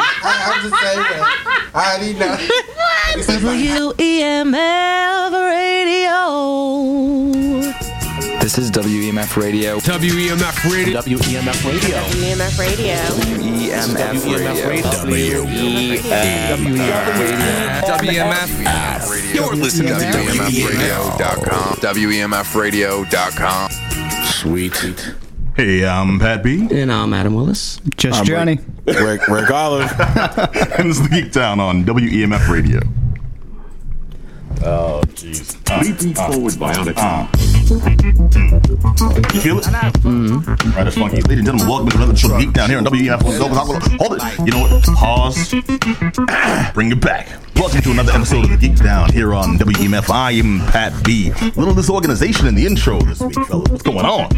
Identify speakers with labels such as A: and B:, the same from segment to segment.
A: I, I'm just saying, man. I already know.
B: WEMF Radio.
C: This is WEMF Radio.
D: WEMF Radio.
C: WEMF Radio.
E: WMF Radio.
C: WEMF Radio.
D: WMF.
F: You're listening to WMFradio.com. WMFradio.com.
D: Sweet.
G: Hey, I'm Pat B.
B: And I'm Adam Willis.
H: Just Johnny.
D: Rick, Rick Olive.
G: and this is the Geek Down on WEMF Radio. Oh, jeez. Uh,
I: forward bionic.
G: uh. You feel it? Mm-hmm. Right, that's funky. Ladies and gentlemen, welcome to another show Geek Down here on WEMF. Hold it. You know what? Pause. Bring it back. Welcome to another episode of the Geek Down here on WEMF. I am Pat B. Little disorganization in the intro this week, fellas. What's going on?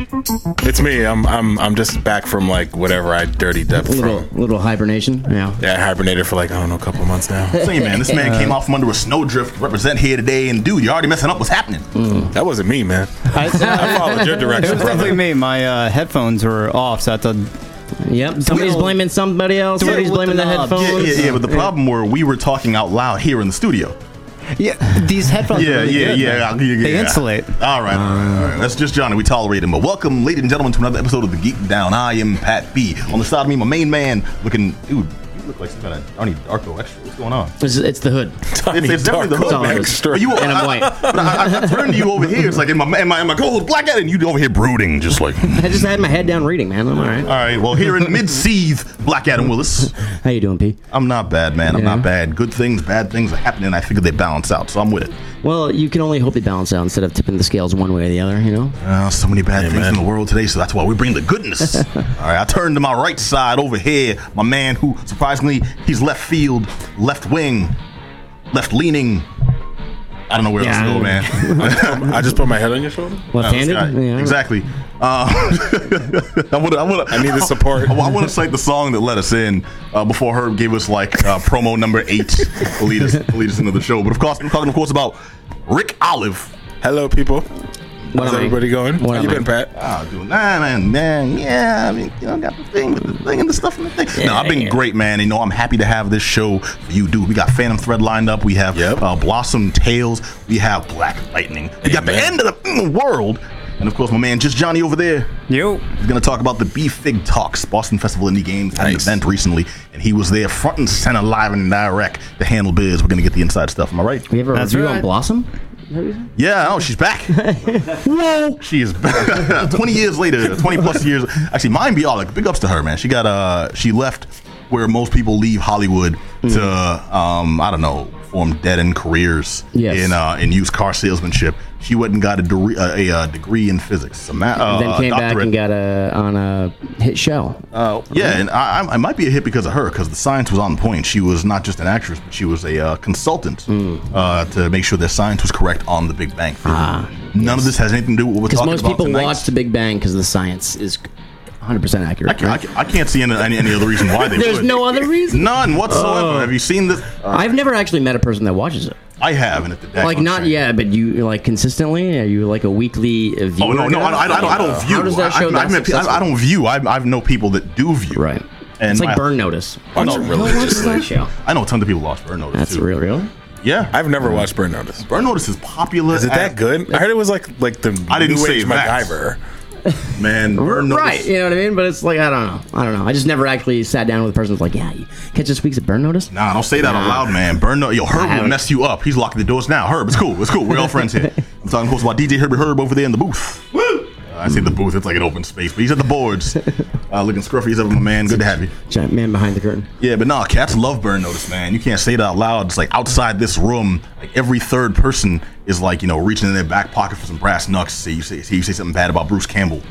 D: It's me. I'm I'm I'm just back from like whatever I dirty up
B: Little
D: from.
B: little hibernation. Yeah.
D: Yeah, I hibernated for like I don't know a couple months now.
G: Say, man, this man came out from under a snowdrift to represent here today, and dude, you're already messing up what's happening.
D: That wasn't me, man.
H: I,
D: I followed your direction.
H: it
D: direction,
H: was
D: brother.
H: definitely me. My uh, headphones were off, so I had to.
B: Yep. Somebody's
H: Twiddle-
B: blaming somebody else. Somebody's blaming
H: the
B: the
H: knob.
G: Yeah,
B: headphones.
G: yeah, yeah, but the problem were we were talking out loud here in the studio.
H: Yeah, these headphones.
G: Yeah,
H: are really
G: yeah,
H: good,
G: yeah, yeah, yeah.
H: They insulate.
G: All right, all right, all right. That's just Johnny. We tolerate him. But welcome, ladies and gentlemen, to another episode of the Geek Down. I am Pat B. On the side of me, my main man, looking, dude. You look like some kind of Johnny Darko extra. What's going on?
B: It's, it's the hood.
G: It's, it's definitely the hood,
B: all it
G: man.
B: is.
G: You,
B: And I'm white.
G: But I, I, I turned to you over here. It's like in my in my, in my co-host Black Adam, and you over here brooding, just like.
B: I just had my head down reading, man. I'm all right.
G: All right. Well, here in mid seethe, Black Adam Willis.
B: How you doing, P?
G: I'm not bad, man. I'm
B: Yeah.
G: not bad. Good things, bad things are happening. I figure they balance out, so I'm with it.
B: Well, you can only hope they balance out instead of tipping the scales one way or the other. You know.
G: Uh, so many bad things
D: man.
G: in the world today, so that's why we bring the goodness. All right, I turn to my right side over here, my man who surprisingly he's left field, left wing, left leaning. I don't know where else to
B: Yeah.
G: go, man.
D: I just put my head on your shoulder.
B: Left-handed. Yeah.
G: Exactly. Uh, I want to. I, wanna,
D: I need the support.
G: I, want to cite the song that let us in uh, before Herb gave us like uh, promo number eight to lead us to lead us into the show. But of course, I'm talking, of course, about Rick Olive.
D: Hello, people.
B: What
D: How's everybody going?
B: What
D: How you
B: am
D: been,
B: I?
D: Pat?
G: Ah, doing that, man, man. Yeah, I mean, you know, got the thing with the thing and the stuff and the thing. no, I've been
B: yeah.
G: great, man. You know, I'm happy to have this show for you, dude. We got Phantom Thread lined up. We have
D: Yep.
G: uh, Blossom Tales. We have Black Lightning. We got the
D: Amen.
G: end of the mm, world. And of course, my man, just Johnny over there.
H: Yo.
G: He's going to talk about the BFIG Talks, Boston Festival Indie Games, had an event recently, and he was there front and center, live and direct to handle biz. We're going to get the inside stuff. Am I right?
B: We have a
H: That's
B: review on. Blossom.
G: Yeah, oh, she's back. Whoa, she is back. Twenty years later, twenty plus years. Actually, mine be all like big ups to her, man. She got uh, she left where most people leave Hollywood to um, I don't know, form dead end careers
B: Yes.
G: in uh, in used car salesmanship. She went and got a degree, uh, a, uh degree in physics. A ma- uh,
B: then came back and got a on a hit show.
G: Uh, yeah, and I, I- might be a hit because of her, because the science was on point. She was not just an actress, but she was a uh, consultant uh, to make sure their science was correct on The Big Bang Theory. None of this has anything to do with what we're talking about.
B: Because most people
G: tonight.
B: watch The Big Bang because the science is 100 percent
G: I
B: accurate.
G: can't, I,
B: right?
G: can't, I can't see any, any, any other reason why they
B: There's
G: would.
B: no other reason.
G: None whatsoever. Have you seen this?
B: I've never actually met a person that watches it.
G: I have, and it's
B: Like not yet, but you like consistently. Are you like a weekly uh, viewer?
G: Oh no, no, I, I, I don't, I don't view.
B: How does that show
G: I,
B: that
G: I, met pe- I, I don't view. I, I know people that do view.
B: Right.
G: And
B: it's like
G: my-
B: Burn Notice.
G: I know,
B: Who watches that show?
G: I know a ton of people watch Burn Notice.
B: That's
G: too.
B: real, real.
G: Yeah,
D: I've never watched Burn Notice.
G: Burn Notice is popular.
D: Is it
G: as-
D: that good? I heard it was like like the
G: I didn't
D: new
G: say
D: age
G: that.
D: MacGyver.
G: Man, Burn Notice.
B: Right, you know what I mean? But it's like I don't know, I don't know. I just never actually sat down with a person who's like, yeah, you catch this week's at Burn Notice.
G: Nah, don't say that out
B: Nah.
G: loud, man. Burn no, yo, Herb will mess you up. He's locking the doors now. Herb, it's cool. It's cool. We're all friends here. I'm talking, of course, about DJ Herbie Herb over there in the booth. I see the booth. It's like an open space, but he's at the boards, uh, looking scruffy as ever, my man. Good to have you.
B: Giant man behind the curtain.
G: Yeah, but nah, cats love Burn Notice, man. You can't say it out loud. It's like outside this room, like every third person is like, you know, reaching in their back pocket for some brass knucks. Say you say, you say something bad about Bruce Campbell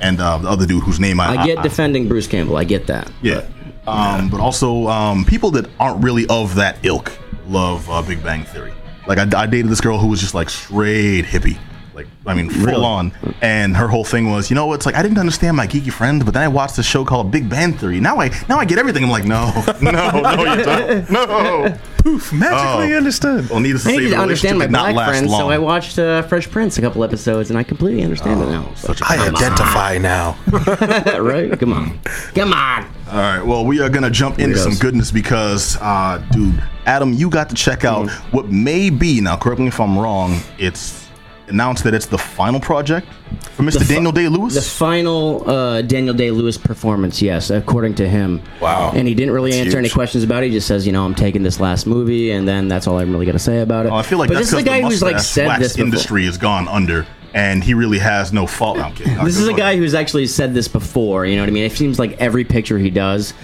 G: and uh, the other dude whose name I,
B: I get defending Bruce Campbell. I get that.
G: Yeah. Um, but also, um, people that aren't really of that ilk love uh, Big Bang Theory. Like, I, I dated this girl who was just like straight hippie. Like, I mean, full on. And her whole thing was, you know, it's like I didn't understand my geeky friend, but then I watched a show called Big Bang Theory. Now I now I get everything. I'm like, no, no, no, you don't. No.
D: Poof, magically
G: Oh.
D: understood.
G: Well, needless to
B: I
G: say,
B: need
G: the
B: to understand my
G: relationship did
B: black
G: last
B: friends,
G: long.
B: so I watched uh, Fresh Prince a couple episodes, and I completely understand it now.
G: Such a
D: I
G: prince.
D: identify now.
B: right? Come on, come on.
G: All right. Well, we are gonna jump into some goodness because, uh, dude, Adam, you got to check out
B: Mm-hmm.
G: what may be now. Correct me if I'm wrong. It's announced that it's the final project for Mr.
B: fi-
G: Daniel Day Lewis.
B: The final uh, Daniel Day Lewis performance, yes, according to him.
D: Wow.
B: And he didn't really
D: That's
B: answer any questions about it. He just says, you know, I'm taking this last movie, and then that's all I'm really going to say about it.
G: Oh, I feel like
B: but
G: that's
B: this is a
G: because
B: guy
G: the
B: who's like said this before.
G: industry has gone under, and he really has no fault. No, I'm kidding.
B: This is a guy who's actually said this before. You know what I mean? It seems like every picture he does,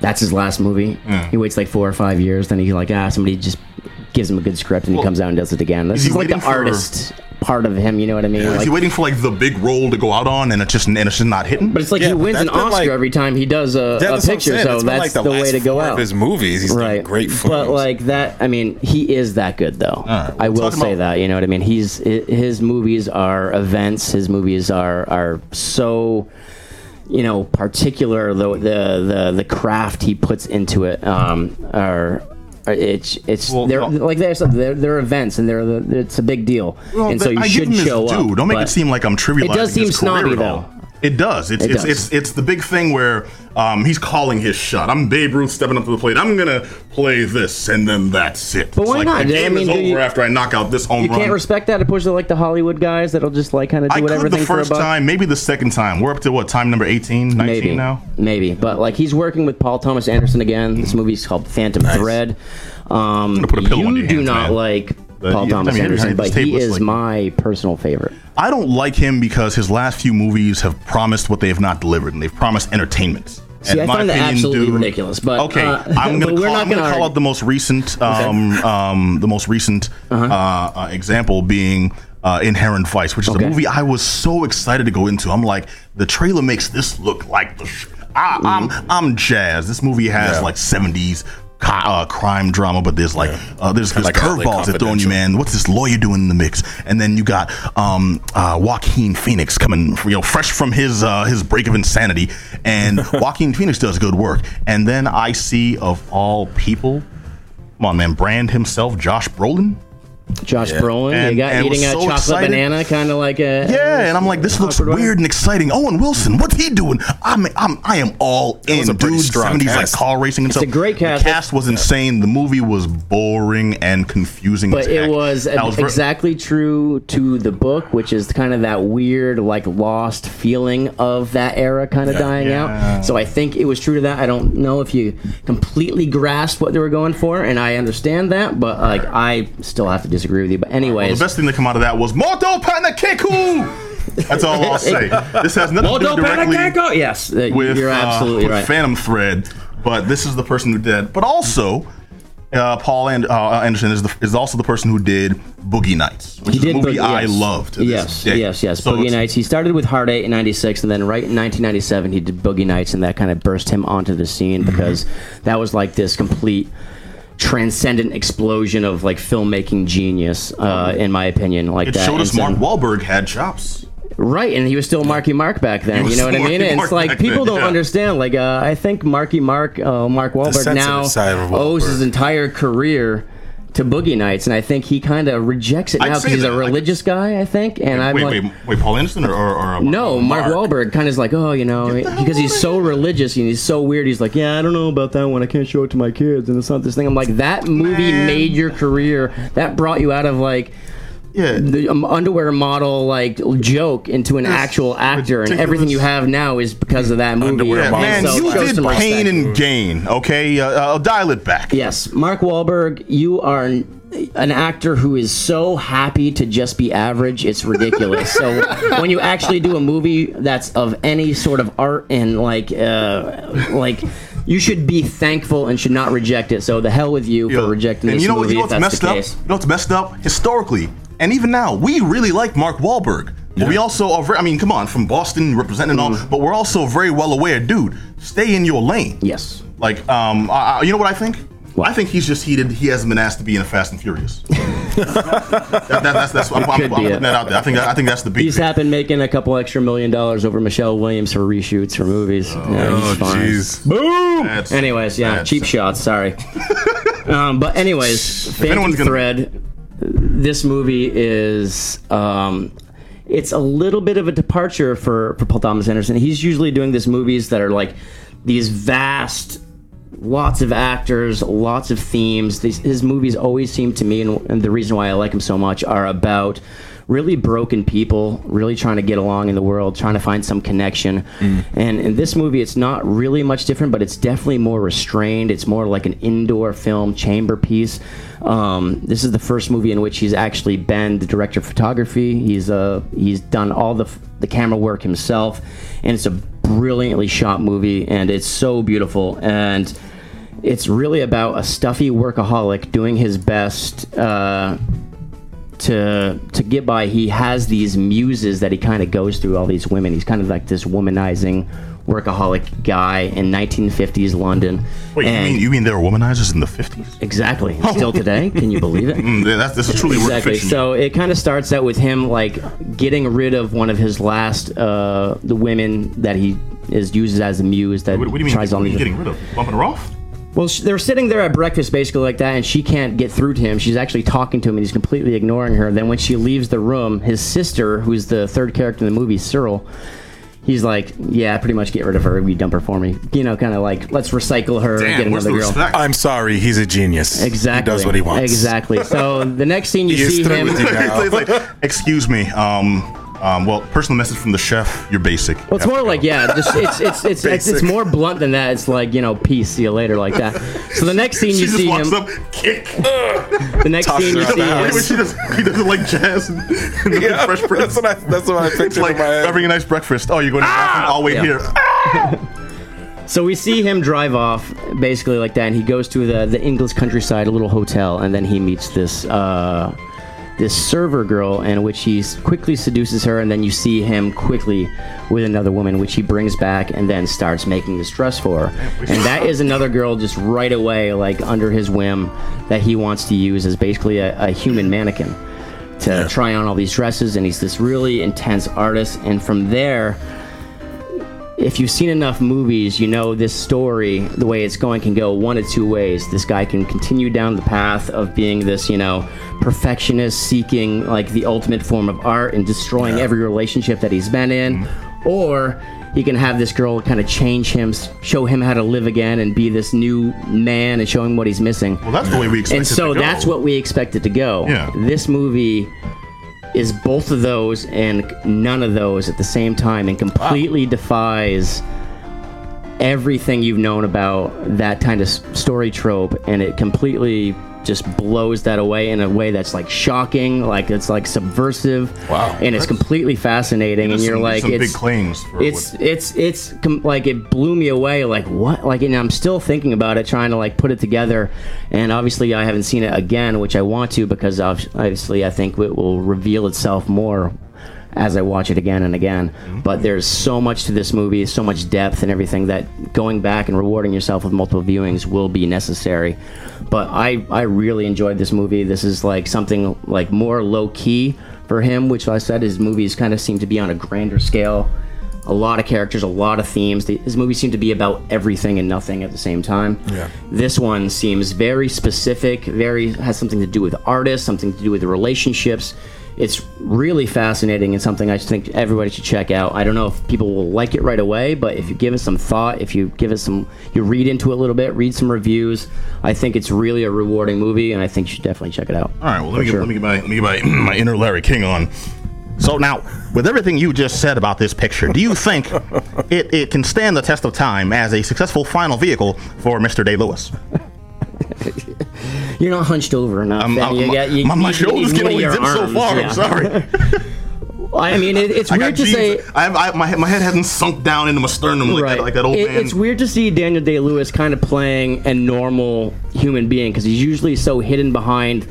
B: that's his last movie. He waits like four or five years, then he like ah somebody just gives him a good script and he comes out and does it again. This
G: is he
B: is like the
G: waiting for-
B: artist part of him. You know what I mean?
G: Is
B: Like-
G: he waiting for like the big role to go out on, and it's just and it's just not hitting?
B: but it's like
D: Yeah,
B: he wins an Oscar
D: like-
B: every time he does a,
D: Yeah,
B: a
D: that's what I'm
B: picture, so that's
D: like,
B: the, way to go out.
D: Of his movies, he's
B: right,
D: done great films.
B: but like that, I mean, he is that good though.
G: right,
B: I will say
G: about-
B: that. You know what I mean? He's his movies are events. His movies are are so you know particular the the the, the craft he puts into it um are are- Uh, it's it's
G: Well,
B: they're
G: no.
B: like there's they're, they're events and they're the, it's a big deal
G: Well,
B: and so you
G: I
B: should show
G: due.
B: up.
G: Don't make it seem like I'm trivializing.
B: It does seem snobby, though.
G: It does. It's
B: It
G: it's,
B: does.
G: it's it's the big thing where um, he's calling his shot. I'm Babe Ruth stepping up to the plate. I'm gonna play this, and then that's it.
B: But
G: It's
B: why
G: like,
B: not?
G: The
B: I
G: game
B: mean,
G: is over
B: you-
G: after I knock out this home
B: You
G: run.
B: can't respect that to like the Hollywood guys that'll just like kind of do
G: I
B: whatever
G: could the
B: thing for a
G: first time, maybe the second time. We're up to what time number 18, 19
B: maybe
G: now.
B: maybe but like he's working with paul thomas anderson again this movie's called phantom thread um
G: gonna put a pillow
B: you do
G: hands,
B: not
G: man.
B: like
G: But
B: paul
G: yeah,
B: thomas
G: I mean,
B: anderson but he is
G: like-
B: my personal favorite
G: I don't like him because his last few movies have promised what they have not delivered, and they've promised entertainment.
B: See,
G: And
B: I
G: my
B: find that
G: opinion,
B: absolutely
G: dude-
B: ridiculous, but,
G: okay,
B: uh,
G: I'm gonna
B: we're
G: call, I'm gonna call out the most recent, um, um, the most recent uh uh, example being. Uh, Inherent Vice, which is
B: Okay.
G: a movie I was so excited to go into. I'm like, the trailer makes this look like the. Sh- I, I'm I'm jazzed. This movie has
D: Yeah.
G: like 70s co- uh, crime drama, but there's like uh, there's, there's
D: Like
G: curveballs they're throwing you, man. What's this lawyer doing in the mix? And then you got um, uh, Joaquin Phoenix coming, you know, fresh from his uh, his break of insanity, and Joaquin Phoenix does good work. And then I see of all people, come on, man, Brand himself, Josh Brolin.
B: Josh
D: Yeah.
B: brolin
G: And-
B: you got
G: and
B: eating a
G: so
B: chocolate
G: excited.
B: banana kind of like a
G: Yeah, uh, and I'm like, this looks
B: awkward way.
G: weird and exciting. Owen Wilson, what's he doing? I'm, I'm, I am all in,
D: was a
G: dude.
D: strong
G: 70s like car racing and
B: It's
G: stuff.
B: a great cast.
G: The cast was insane. The movie was boring and confusing.
B: but
G: as
B: it
G: heck.
B: was,
G: I ver-
B: exactly true to the book, which is kind of that weird, like lost feeling of that era kind of dying
G: Yeah.
B: out. So I think it was true to that. I don't know if you completely grasped what they were going for, and I understand that, but like I still have to disagree with you. But
G: Well, the best thing to come out of that was Moto Panakeku. That's all I'll say. This has nothing to do directly
B: yes, uh,
G: with,
B: you're
G: uh,
B: absolutely
G: with
B: right.
G: Phantom Thread, but this is the person who did. But also, uh, Paul and, uh, Anderson is, the, is also the person who did Boogie Nights, which
B: He did
G: movie
B: Boogie-
G: I
B: yes.
G: love to
B: yes,
G: this.
B: Yes, yes,
G: So
B: Boogie Nights. He started with Hard Eight in '96, and then right in 1997 he did Boogie Nights, and that kind of burst him onto the scene
G: Mm-hmm.
B: because that was like this complete transcendent explosion of like filmmaking genius, uh, in my opinion. Like
G: It
B: that.
G: showed
B: And
G: us
B: so-
G: Mark Wahlberg had chops.
B: Right, and he was still Marky Mark back then. You know what I mean? And it's like people
G: then,
B: don't
G: yeah.
B: understand. Like uh, I think Marky Mark, uh, Mark Wahlberg now
D: side of
B: owes his entire career to Boogie Nights, and I think he kind of rejects it
G: I'd
B: now because he's
G: that.
B: a religious guy. I think, and I'm
G: Wait,
B: like,
G: wait, wait, Paul Anderson or, or, or uh,
B: no, Mark, Wahlberg kind of is like, oh, you know, because he's so religious and he's so weird. He's like, yeah, I don't know about that one. I can't show it to my kids, and it's not this thing. I'm like, that movie
G: Man.
B: made your career. That brought you out of like
G: Yeah,
B: the um, underwear model like joke into an actual actor, and everything you have now is because of that movie.
D: Underwear
B: And
G: man,
B: so
G: you
B: show
G: did
B: some
G: pain
B: respect.
G: and gain. Okay, uh, I'll dial it back.
B: Yes, Mark Wahlberg, you are an, an actor who is so happy to just be average. It's ridiculous. so when you actually do a movie that's of any sort of art and like, uh, like. You should be thankful and should not reject it. So the hell with you
G: Yeah.
B: for rejecting
G: and
B: this
G: you know what?
B: movie
G: You know
B: if
G: what's
B: that's
G: messed
B: the
G: up?
B: case.
G: You know what's messed up historically, and even now, we really like Mark Wahlberg. But we also are. Very, I mean, come on, from Boston, representing all. But we're also very well aware, dude. Stay in your lane.
B: Yes.
G: Like, um, uh, you know what I think?
B: What?
G: I think he's just heated. He hasn't been asked to be in a Fast and Furious. that, that, that's that's I'm, I'm, I'm putting that out there. I think I think that's the beat.
B: He's happen making a couple extra million dollars over Michelle Williams for reshoots for movies.
D: Oh,
B: he's fine.
D: jeez.
B: Boom.
G: That's-
B: anyways, yeah, cheap shots. Sorry. um, but anyways, Phantom
G: gonna-
B: Thread. This movie is. Um, it's a little bit of a departure for, for Paul Thomas Anderson. He's usually doing these movies that are like these vast, lots of actors, lots of themes. These, his movies always seem to me, and, and the reason why I like him so much, are about really broken people, really trying to get along in the world, trying to find some connection. And in this movie, it's not really much different, but it's definitely more restrained. It's more like an indoor film chamber piece. Um, this is the first movie in which he's actually been the director of photography. He's uh, he's done all the f- the camera work himself, and it's a brilliantly shot movie, and it's so beautiful and it's really about a stuffy workaholic doing his best uh, to to get by. He has these muses that he kind of goes through all these women. He's kind of like this womanizing workaholic guy in 1950s London.
G: Wait, you mean you mean there were womanizers in the fifties?
B: exactly still today? Can you believe it?
G: Mm, that's this is truly
B: Exactly.
G: fiction.
B: So it kind of starts out with him like getting rid of one of his last uh, the women that he is uses as a muse that
G: what, what do you mean?
B: tries
G: What
B: on
G: are you getting rid of? Bumping her off?
B: Well, they're sitting there at breakfast basically like that, and she can't get through to him. She's actually talking to him, and he's completely ignoring her. Then when she leaves the room, his sister, who's the third character in the movie, Cyril, he's like, "Yeah, pretty much get rid of her. You dump her for me. You know, kind of like let's recycle her,
G: Damn,
B: get another
G: the
B: girl."
G: respect?
D: I'm sorry, he's a genius.
B: Exactly.
D: He does what he wants.
B: Exactly. So the next scene you
D: He
B: see him.
D: you now.
G: like, excuse me. Um, um, well, personal message from the chef. You're basic.
B: Well, it's more like yeah, just it's it's it's, it's it's
D: Basic.
B: more blunt than that. It's like you know, peace, see you later, like that. So the next scene
G: She
B: you
G: just
B: see
G: walks
B: him.
G: up, kick.
B: The next
D: Tosses
B: scene you
D: her
B: see
D: out
B: him.
D: the
G: Wait, wait, she does. He doesn't like jazz and, and
D: Yeah,
G: Fresh Prince.
D: that's what I that's what I
G: It's
D: pictured
G: like
D: in my head.
G: having a nice breakfast. Oh, you're going to the bathroom? I'll wait
B: Yeah.
G: here.
B: So we see him drive off, basically like that, and he goes to the the English countryside, a little hotel, and then he meets this uh, this server girl, in which he quickly seduces her, and then you see him quickly with another woman, which he brings back, and then starts making this dress for her, and that is another girl just right away, like under his whim, that he wants to use as basically a, a human mannequin to try on all these dresses, and he's this really intense artist, and from there if you've seen enough movies, you know this story, the way it's going, can go one of two ways. This guy can continue down the path of being this, you know, perfectionist, seeking like the ultimate form of art and destroying every relationship that he's been in, mm-hmm. or he can have this girl kind of change him, show him how to live again, and be this new man and show him what he's missing.
G: Well, that's the way we expect
B: and
G: it
B: so
G: to go.
B: that's what we expect it to go.
G: Yeah.
B: This movie is both of those and none of those at the same time and completely defies everything you've known about that kind of story trope and it completely just blows that away in a way that's like shocking like it's like subversive
D: Wow.
B: and it's completely fascinating and you're
G: some,
B: like
G: some
B: it's
G: big claims. For
B: it's it's it's com- like it blew me away like what like and i'm still thinking about it trying to like put it together and obviously i haven't seen it again which i want to because obviously i think it will reveal itself more as i watch it again and again mm-hmm. but there's so much to this movie so much depth and everything that going back and rewarding yourself with multiple viewings will be necessary but i i really enjoyed this movie this is like something like more low key for him which i said his movies kind of seem to be on a grander scale a lot of characters, a lot of themes. His movies seem to be about everything and nothing at the same time.
D: Yeah.
B: This one seems very specific, very has something to do with artists, something to do with relationships. It's really fascinating and something I think everybody should check out. I don't know if people will like it right away, but if you give it some thought, if you give it some, you read into it a little bit, read some reviews, I think it's really a rewarding movie, and I think you should definitely check it out.
G: all right, well, let me,
B: For
G: get,
B: sure.
G: let me get my let me get my, my inner Larry King on. So now, with everything you just said about this picture, do you think it, it can stand the test of time as a successful final vehicle for Mr. Day Lewis?
B: You're not hunched over enough. And
G: um,
B: you
G: my,
B: got- you
G: my, my
B: need-
G: shoulders
B: need
G: can only
B: your
G: zip so
B: arms,
G: far.
B: yeah.
G: I'm sorry.
B: I mean, it, it's
G: I
B: weird to say.
G: I have, I, my, my head hasn't sunk down into my sternum like, that, like that old
B: It-
G: man.
B: It's weird to see Daniel Day Lewis kind of playing a normal human being because he's usually so hidden behind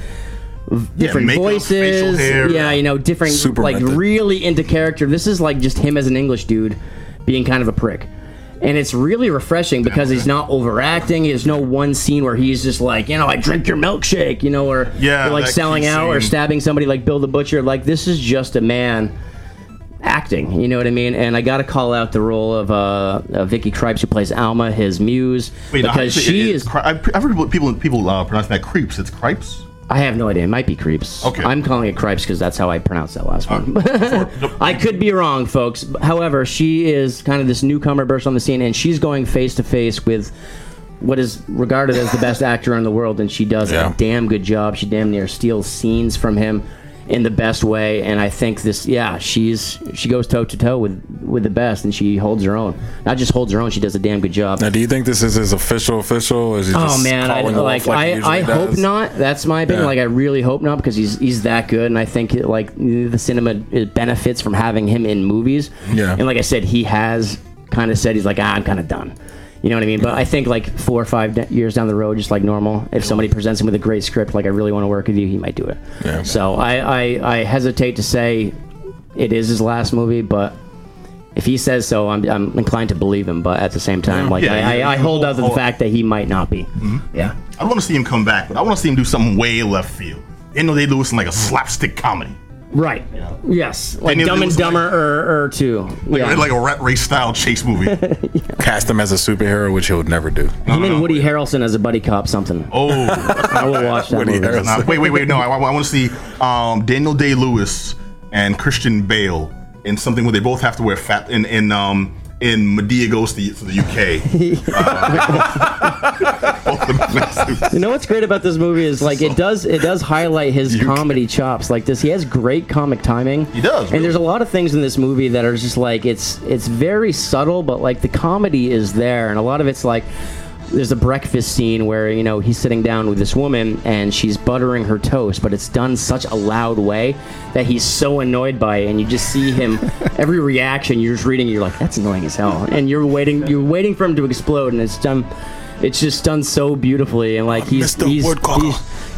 B: v- different
G: makeup,
B: voices.
G: hair.
B: Yeah, you know, different,
D: Super
B: like
D: method.
B: really into character. This is like just him as an English dude being kind of a prick. And it's really refreshing because he's not overacting. There's no one scene where he's just like, you know, I drink your milkshake, you know, or,
G: Yeah,
B: or like selling out or stabbing somebody like Bill the Butcher. Like, this is just a man acting. You know what I mean? And I got to call out the role of uh, uh, Vicky Krieps, who plays Alma, his muse,
G: Wait, no,
B: because
G: I-
B: she
G: it-
B: is.
G: I've heard people people, people uh, pronounce that creeps. It's cripes.
B: I have no idea. It might be Creeps.
G: Okay.
B: I'm calling it Cripes because that's how I pronounce that last uh, one. I could be wrong, folks. However, she is kind of this newcomer burst on the scene, and she's going face to face with what is regarded as the best actor in the world, and she does
D: Yeah.
B: a damn good job. She damn near steals scenes from him in the best way, and I think this, yeah, she's she goes toe to toe with with the best, and she holds her own. Not just holds her own, she does a damn good job.
D: Now, do you think this is his official official? Or is he
B: Oh man, I, like
D: he
B: I, I hope not. That's my opinion.
D: Yeah.
B: Like I really hope not because he's he's that good, and I think like the cinema it benefits from having him in movies.
D: Yeah.
B: And like I said, he has kind of said he's like ah, I'm kind of done. You know what I mean? But I think like four or five de- years down the road, just like normal, if somebody presents him with a great script, like I really want to work with you, he might do it.
D: Yeah.
B: So I, I I hesitate to say it is his last movie, but. If he says so, I'm, I'm inclined to believe him, but at the same time, like
G: Yeah,
B: I,
G: yeah,
B: I, I hold out to the fact that he might not be. Mm-hmm. Yeah.
G: I want to see him come back, but I want to see him do something way left field. Daniel Day Lewis in like a slapstick comedy,
B: Right. Yes. Like
G: Daniel
B: Dumb and
G: Day-Lewis,
B: Dumber or, or two.
G: like,
B: yeah.
G: like a rat race style chase movie.
D: Cast him as a superhero, which he would never do.
B: Him and Woody Harrelson as a buddy cop something.
G: Oh,
B: I will watch that
D: Woody
B: movie.
D: Harrelson.
G: nah, wait, wait, wait! No, I, want to see um, Daniel Day Lewis and Christian Bale in something where they both have to wear fat in in um, in Madea goes to, to the UK. Uh, both of them in suits.
B: You know what's great about this movie is like it does it does highlight his comedy chops. Like this, he has great comic timing.
G: He does,
B: And there's a lot of things in this movie that are just like it's it's very subtle, but like the comedy is there, and a lot of it's like. There's a breakfast scene where you know he's sitting down with this woman and she's buttering her toast, but it's done such a loud way that he's so annoyed by it, and you just see him every reaction. You're just reading, you're like, that's annoying as hell, and you're waiting, you're waiting for him to explode, and it's done, it's just done so beautifully, and like he's he's, he's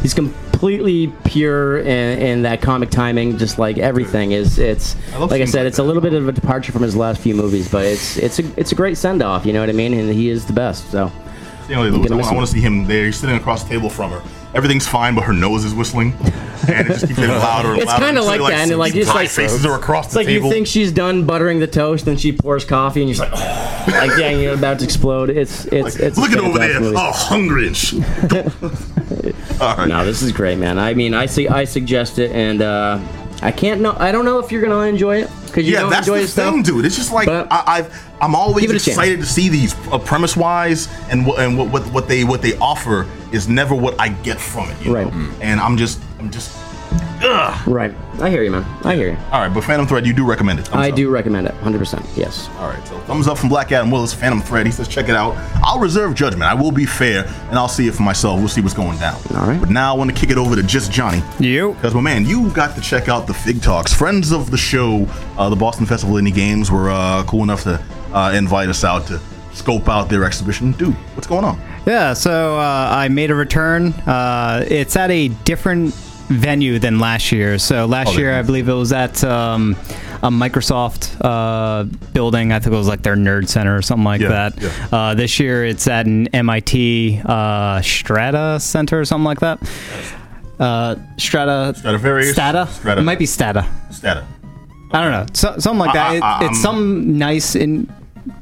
B: he's completely pure in, in that comic timing. Just like everything is, it's
G: love
B: like I said,
G: like
B: it's a little bit of a departure from his last few movies, but it's it's a it's a great send off. You know what I mean? And he is the best. So
G: Lewis,
B: gonna
G: I, want, to see him there. He's sitting across the table from her. Everything's fine, but her nose is whistling, and it just keeps getting louder and
B: It's
G: louder.
B: It's kinda
G: So,
B: like that, and like, just, like-
G: faces are across
B: it's
G: the
B: like
G: table.
B: you think she's done buttering the toast, then she pours coffee, and you're just like, like dang, you're about to explode. It's it's it's a
G: Look at over
B: fantastic
G: there,
B: movie.
G: oh, hungry and sh- All right.
B: No, this is great, man. I mean, I see, I suggest it, and uh, I can't know. I don't know if you're gonna enjoy it because you
G: yeah,
B: don't
G: that's
B: enjoy
G: the
B: his stuff.
G: thing, dude. It's just like
B: But-
G: I, I've I'm always
B: chance.
G: excited to see these uh, premise wise and what and what, what what they what they offer is never what I get from it. You
B: Right.
G: Know? And I'm just I'm just. Ugh.
B: Right. I hear you, man. I hear you.
G: All right, but Phantom Thread, you do recommend it. Thumbs
B: I
G: up.
B: do recommend it, 100%. Yes.
G: All right, so thumbs up from Black Adam Willis, Phantom Thread. He says, check it out. I'll reserve judgment. I will be fair, and I'll see it for myself. We'll see what's going down.
B: All right.
G: But now I want to kick it over to Just Johnny.
H: You.
G: Because, my man, you got to check out the FIG Talks. Friends of the show, uh, the Boston Festival Indie Games, were uh, cool enough to uh, invite us out to scope out their exhibition. Dude, what's going on?
H: Yeah, so uh, I made a return. Uh, it's at a different venue than last year. So last
G: Oh,
H: year, I believe it was at um, a Microsoft uh, building. I think it was like their Nerd Center or something like
G: Yeah,
H: that.
G: yeah.
H: Uh, this year, it's at an MIT uh, Strata Center or something like that. Uh, Strata.
G: Stradivarius?
H: Stata.
G: Strata.
H: It might be Stata.
G: Stata.
H: I don't know. So, something like that.
G: I-
H: It- it's some nice in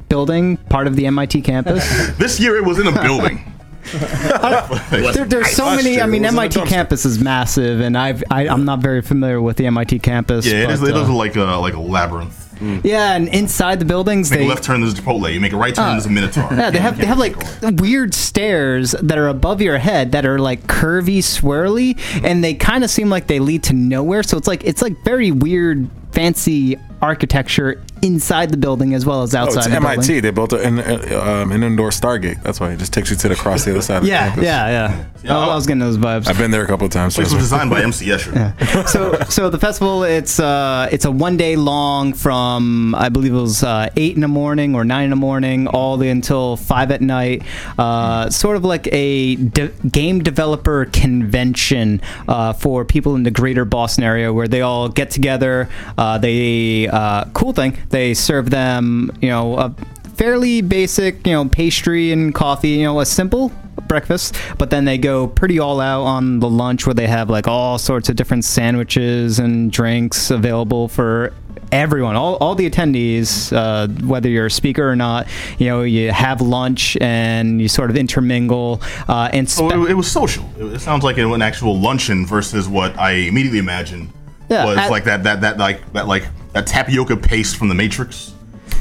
H: building, part of the MIT campus.
G: This year it was in a building.
H: There, there's so many.
D: year
H: I mean,
D: was in a
H: MIT campus is massive, and I've I, I'm not very familiar with the MIT campus.
G: Yeah, it is,
H: but,
G: it is
H: uh,
G: like a, like a labyrinth.
H: yeah, and inside the buildings,
G: Make
H: they
G: a left turn, there's Chipotle. You make a right turn, there's a uh, Minotaur.
H: yeah, they
G: You
H: have they have like
G: go
H: weird stairs that are above your head that are like curvy, swirly, mm-hmm. and they kind of seem like they lead to nowhere. So it's like it's like very weird, fancy architecture inside the building as well as
D: Oh,
H: outside
D: it's
H: the
D: MIT.
H: building.
D: They built an, uh, um, an indoor Stargate. That's why it just takes you to the across the other side of the
H: Yeah,
D: campus.
H: yeah, yeah. I was getting those vibes.
D: I've been there a couple of times.
G: This
D: trust
G: was designed by MC Escher.
H: so so the festival it's uh it's a one day long from I believe it was uh, eight in the morning or nine in the morning all the until five at night. Uh, sort of like a de- game developer convention uh, for people in the greater Boston area where they all get together. Uh, they uh, cool thing they serve them you know. A, fairly basic, you know, pastry and coffee, you know, a simple breakfast, but then they go pretty all out on the lunch where they have like all sorts of different sandwiches and drinks available for everyone all, all the attendees uh, whether you're a speaker or not you know you have lunch and you sort of intermingle uh, and
G: So
H: spe-
G: it, it was social. It, it sounds like an actual luncheon versus what I immediately imagined
H: Yeah,
G: was
H: at-
G: like that that that like that like that tapioca paste from the Matrix.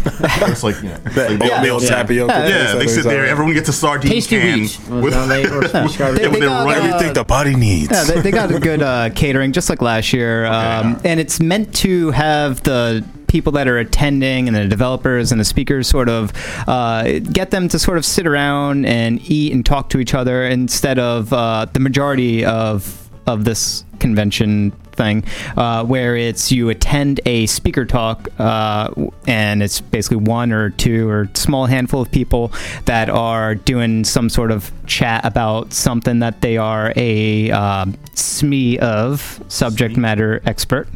G: it's like you know, like
D: The,
G: they-
D: the old
G: yeah.
D: tapioca.
G: Yeah, they sit there. Everyone gets a sardine
B: Tasty
G: can
B: Reach. was
G: with,
B: how they were described it.
G: yeah, with
H: They
G: their
H: got,
G: right-
H: uh,
D: Everything the body needs.
H: Yeah, they, they got a good uh, catering, just like last year, um, and it's meant to have the people that are attending and the developers and the speakers sort of uh, get them to sort of sit around and eat and talk to each other instead of uh, the majority of of this convention thing uh, where it's you attend a speaker talk uh, and it's basically one or two or small handful of people that are doing some sort of chat about something that they are a um, SME of subject matter expert.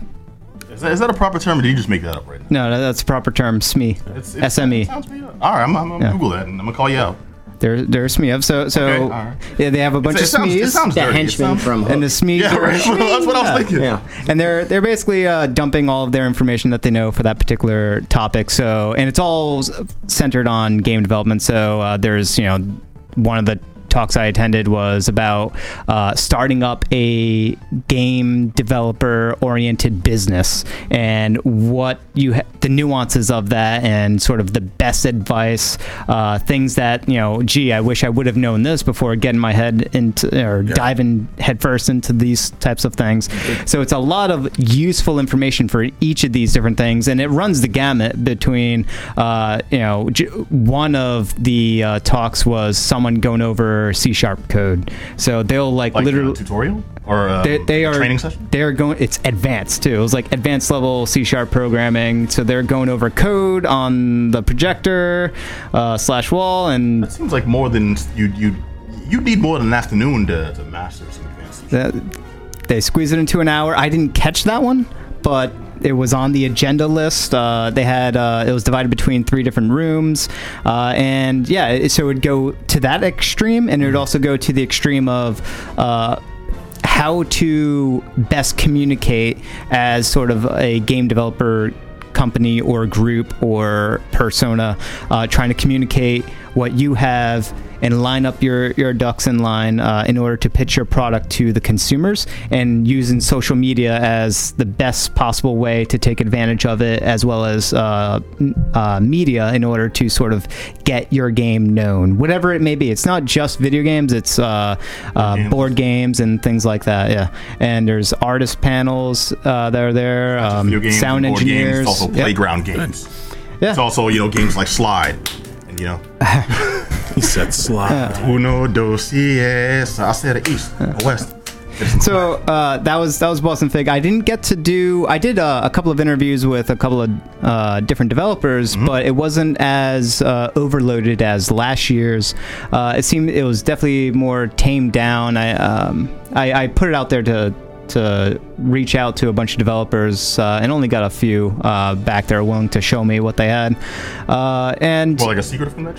G: Is that, is that a proper term, or did you just make that up right now?
H: No, that's a proper term, SME.
G: It's, it's,
H: SME.
G: it sounds pretty- All right, I'm, I'm gonna
H: Yeah.
G: Google that, and I'm gonna call you out.
H: They're they're SME of so so
G: Okay, all right.
H: yeah they have a bunch
G: It,
H: of
G: sounds, it
H: SMEs
G: sounds
B: The
G: dirty. It
B: henchman
G: sounds-
B: from
H: and the
B: Hook.
G: Yeah, right. That's what I was thinking.
B: Yeah.
H: and they're they're basically uh, dumping all of their information that they know for that particular topic. So, and it's all centered on game development. So, uh, there's you know one of the talks I attended was about uh, starting up a game developer oriented business and what you ha- the nuances of that and sort of the best advice uh, things that you know gee I wish I would have known this before getting my head into or diving headfirst into these types of things. So it's a lot of useful information for each of these different things and it runs the gamut between uh, you know one of the uh, talks was someone going over C sharp code so they'll like,
G: Like
H: literally
G: tutorial or um,
H: they, they are
G: training session.
H: They are going. It's advanced too. It was like advanced level C sharp programming. So they're going over code on the projector uh, slash wall, and
G: That seems like more than you you you need more than an afternoon to, to master some advanced.
H: that, they squeeze it into an hour. I didn't catch that one, but it was on the agenda list. Uh, they had uh, it was divided between three different rooms, uh, and yeah, it- so it would go to that extreme, and it would also go to the extreme of. Uh, how to best communicate as sort of a game developer company or group or persona uh, trying to communicate what you have and line up your, your ducks in line uh, in order to pitch your product to the consumers and using social media as the best possible way to take advantage of it as well as uh, uh, media in order to sort of get your game known whatever it may be it's not just video games it's uh, uh,
G: games.
H: board games and things like that yeah and there's artist panels uh, that are there um,
G: games,
H: sound engineers
G: games, also
H: Yep.
G: playground games.
H: Yeah.
G: It's also you know games like Slide, and you know
D: He said slide.
G: Uno, dos, yes. I said east, west.
H: So uh, that was that was Boston FIG. I didn't get to do. I did uh, a couple of interviews with a couple of uh, different developers, but it wasn't as uh, overloaded as last year's. Uh, it seemed it was definitely more tamed down. I um, I, I put it out there to to reach out to a bunch of developers uh, and only got a few uh, back there willing to show me what they had. Uh, and
G: More like a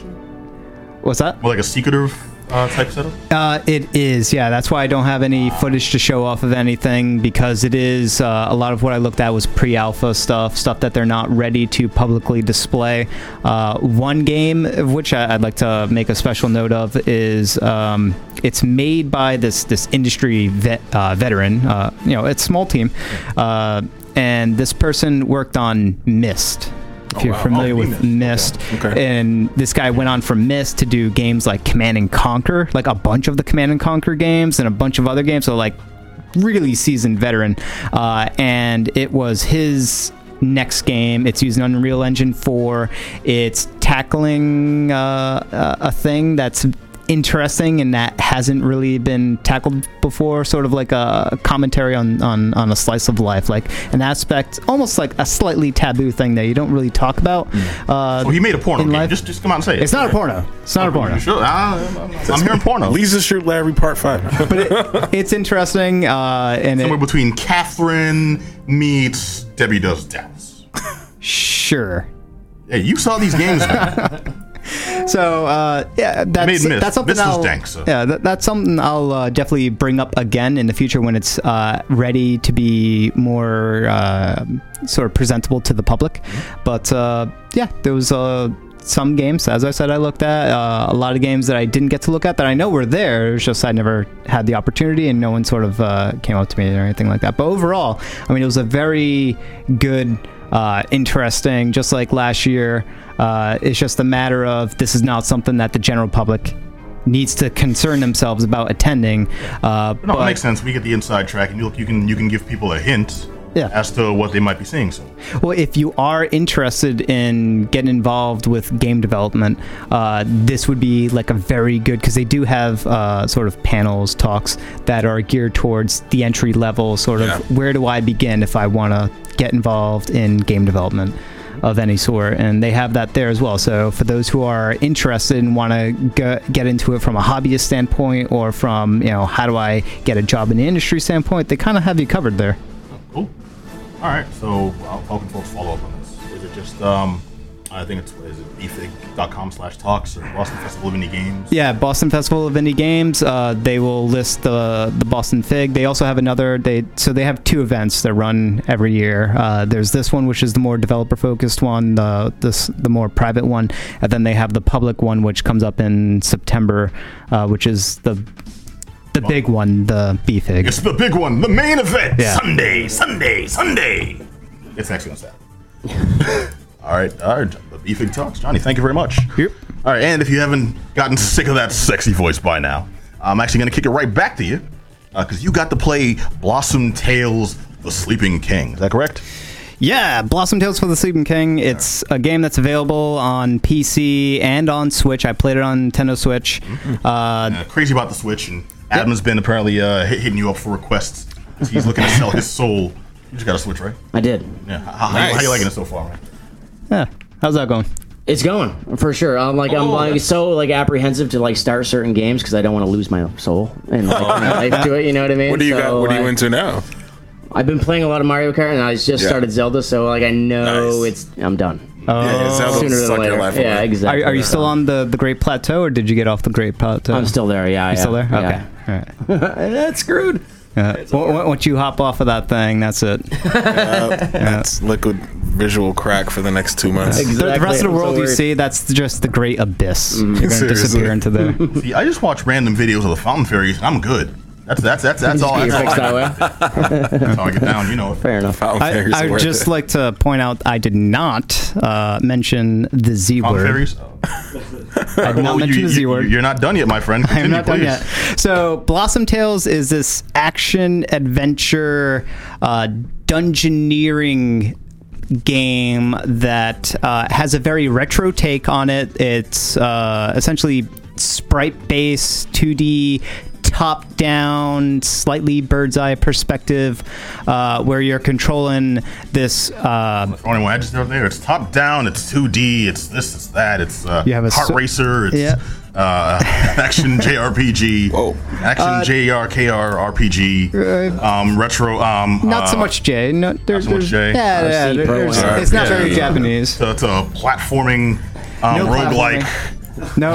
H: what's that?
G: More like a secretive uh, type setup.
H: Uh, it is, yeah. That's why I don't have any footage to show off of anything because it is uh, a lot of what I looked at was pre-alpha stuff, stuff that they're not ready to publicly display. Uh, one game of which I, I'd like to make a special note of is um, it's made by this this industry vet, uh, veteran. Uh, you know, it's small team, and this person worked on Myst. If you're
G: wow.
H: familiar
G: Oh,
H: with
G: Myst.
H: Myst,
D: Okay.
H: and this guy went on from Myst to do games like Command and Conquer, like a bunch of the Command and Conquer games, and a bunch of other games. So like really seasoned veteran, uh, and it was his next game. It's using Unreal Engine 4. It's tackling uh, a thing that's interesting and that hasn't really been tackled before sort of like a commentary on, on, on a slice of life like an aspect almost like a slightly taboo thing that you don't really talk about uh,
G: Oh, he made a porno game.
H: life.
G: Just, just come out and say it.
H: it's not a porno it's not a porno
G: Sure. I, I'm, I'm hearing porno.
D: Leisure Suit Larry Part 5.
H: But it's interesting uh, and
G: Somewhere
H: it,
G: between Catherine meets Debbie Does Dallas.
H: sure
G: Hey, you saw these games, man.
H: So uh, yeah, that's that's something I'll yeah that, that's something I'll uh, definitely bring up again in the future when it's uh, ready to be more uh, sort of presentable to the public. But uh, yeah, there was uh, some games, as I said, I looked at uh, a lot of games that I didn't get to look at that I know were there. It was just I never had the opportunity, and no one sort of uh, came up to me or anything like that. But overall, I mean, it was a very good, uh, interesting. Just like last year, uh, it's just a matter of this is not something that the general public needs to concern themselves about attending. Uh,
G: No,
H: but
G: it makes sense. We get the inside track, and you look, you can you can give people a hint
H: Yeah.
G: as to what they might be seeing. So
H: Well, if you are interested in getting involved with game development, uh, this would be like a very good because they do have uh, sort of panels, talks that are geared towards the entry level. Sort of
D: Yeah.
H: where do I begin if I want to get involved in game development of any sort, and they have that there as well. So for those who are interested and want to get into it from a hobbyist standpoint or from you know how do I get a job in the industry standpoint, they kind of have you covered there.
G: cool. All right. So how can folks follow up on this? Is it just um, I think it's is it bfig.com slash talks or Boston Festival of Indie Games?
H: Yeah, Boston Festival of Indie Games. Uh, they will list the the Boston FIG. They also have another. They so they have two events that run every year. Uh, there's this one, which is the more developer focused one, the this the more private one, and then they have the public one, which comes up in September, uh, which is the the big one, the BFIG.
G: It's the big one, the main event.
H: Yeah.
G: Sunday, Sunday, Sunday. It's actually on Saturday. all right, all right. The BFIG Talks. Johnny, thank you very much.
H: Yep.
G: All right, and if you haven't gotten sick of that sexy voice by now, I'm actually going to kick it right back to you because you got to play Blossom Tales The Sleeping King. Is that correct?
H: Yeah, Blossom Tales for the Sleeping King. It's a game that's available on PC and on Switch. I played it on Nintendo Switch. Uh,
G: Uh, crazy about the Switch, and Adam's been apparently uh, hitting you up for requests 'cause he's looking to sell his soul. You just got a Switch, right?
B: I did.
G: Yeah. How, how,
D: Nice.
G: how you liking it so far, man?
H: Yeah, how's that going?
B: It's going for sure. I'm like I'm
G: Oh,
B: like
G: that's-
B: so like apprehensive to like start certain games because I don't want to lose my soul and like, my life to it. You know what I mean?
D: What do you
B: So,
D: got? What are you
B: like,
D: into now?
B: I've been playing a lot of Mario Kart and I just
D: Yeah.
B: started Zelda, so like I know
D: Nice.
B: it's I'm done. Oh.
D: yeah, it sounds
B: Sooner
D: suck
B: than
D: your
B: later.
D: life
B: Yeah,
D: away.
B: exactly.
H: Are, are you still on the, the Great Plateau, or did you get off the Great Plateau?
B: I'm still there. Yeah,
H: You
B: yeah.
H: still there? Okay.
B: Yeah.
H: All right.
B: That's screwed.
H: Uh, w- once you hop off of that thing, that's it.
D: That's liquid visual crack for the next two months.
H: The, the
B: Exactly.
H: rest of the
B: I'm so
H: world you
B: worried.
H: see, that's just the great abyss. You're going to
D: Seriously.
H: disappear into there.
G: See, I just watch random videos of the fountain fairies, and I'm good. That's that's that's that's all. That's, all,
B: that
G: that's how I get down. You know. it.
B: Fair enough.
D: Fountain
H: I, I would just
D: it.
H: like to point out I did not uh, mention the Z
G: Fountain
H: word.
G: fairies.
H: I did not
G: Well,
H: mention
G: you,
H: the Z
G: you,
H: word.
G: You're not done yet, my friend.
H: I'm
G: Continue,
H: not done yet. So, Blossom Tales is this action adventure uh, dungeoneering game that uh, has a very retro take on it. It's uh, essentially sprite based 2D. Top down, slightly bird's eye perspective, uh, where you're controlling this uh,
G: Throwing my edges over there. It's top down. It's 2D. It's this. It's that. It's uh,
H: You have a
G: heart
H: so-
G: racer. It's
H: Yeah.
G: uh, action JRPG.
D: Whoa.
G: Action
H: Uh,
G: JRKR RPG. Um, retro. Um,
H: not so
G: uh,
H: much J. No, there,
G: so much
H: there's,
G: J.
H: Yeah, yeah,
B: RC
H: there- there's- it's not
G: Yeah.
H: very Japanese.
G: So it's a platforming um,
H: No
G: roguelike
H: No,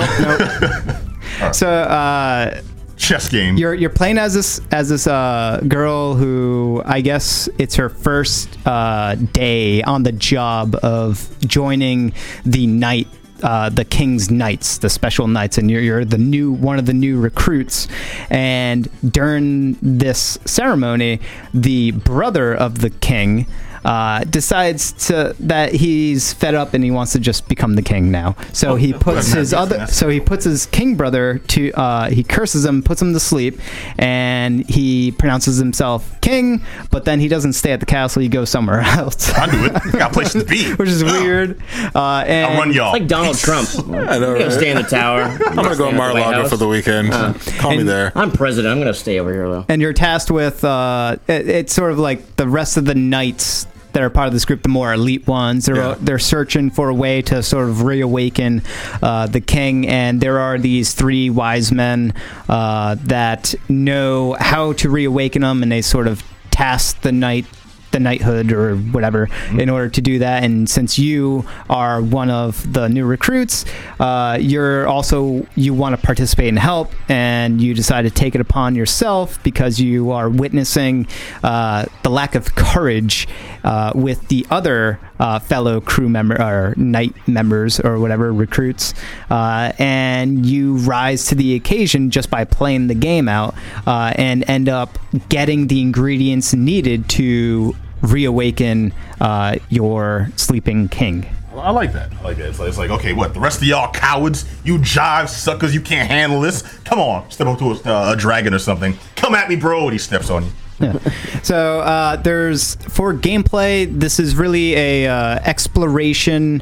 H: no. so uh,
G: chess game.
H: you're you're playing as this as this uh, girl who I guess it's her first uh, day on the job of joining the knight. Uh, the king's knights, the special knights, and you're, you're the new one of the new recruits. And during this ceremony, the brother of the king uh, decides to that he's fed up and he wants to just become the king now. So he puts his other, so he puts his king brother to, uh, he curses him, puts him to sleep, and he pronounces himself king. But then he doesn't stay at the castle; he goes somewhere else,
G: I do it. Got places to be.
H: which is weird. Uh, and
G: I'll run y'all.
B: Like Donald Trump.
D: I know,
B: I'm gonna
D: right?
B: stay in the tower. I'm
D: I'm gonna go to Mar-a-Lago for the weekend. Call me there.
B: I'm president. I'm gonna stay over here though.
H: and you're tasked with uh, it, it's sort of like the rest of the knights that are part of this group, the more elite ones. They're
D: Yeah.
H: they're searching for a way to sort of reawaken uh, the king, and there are these three wise men uh, that know how to reawaken him, and they sort of task the knight the knighthood or whatever in order to do that. And since you are one of the new recruits, uh, you're also you want to participate and help, and you decide to take it upon yourself because you are witnessing uh, the lack of courage uh, with the other uh, fellow crew member or knight members or whatever recruits, uh, and you rise to the occasion just by playing the game out uh, and end up getting the ingredients needed to reawaken uh, your sleeping king.
G: I like that. I like that. It's like, it's like, okay, what? The rest of y'all cowards, you jive suckers, you can't handle this. Come on, step up to a, a dragon or something. Come at me, bro. And he steps on you.
H: So uh, there's for gameplay. This is really a uh, exploration,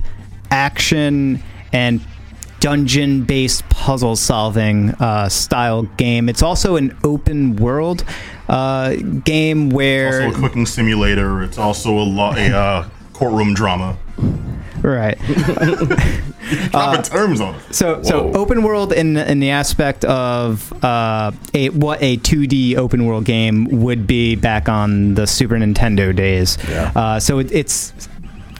H: action, and dungeon-based puzzle solving uh, style game. It's also an open world uh, game where
G: Also a cooking simulator. It's also a, lo- a uh, courtroom drama.
H: Right.
G: Dropping terms on it.
H: So, so open world in in the aspect of uh, a what a 2D open world game would be back on the Super Nintendo days. Uh, so it, it's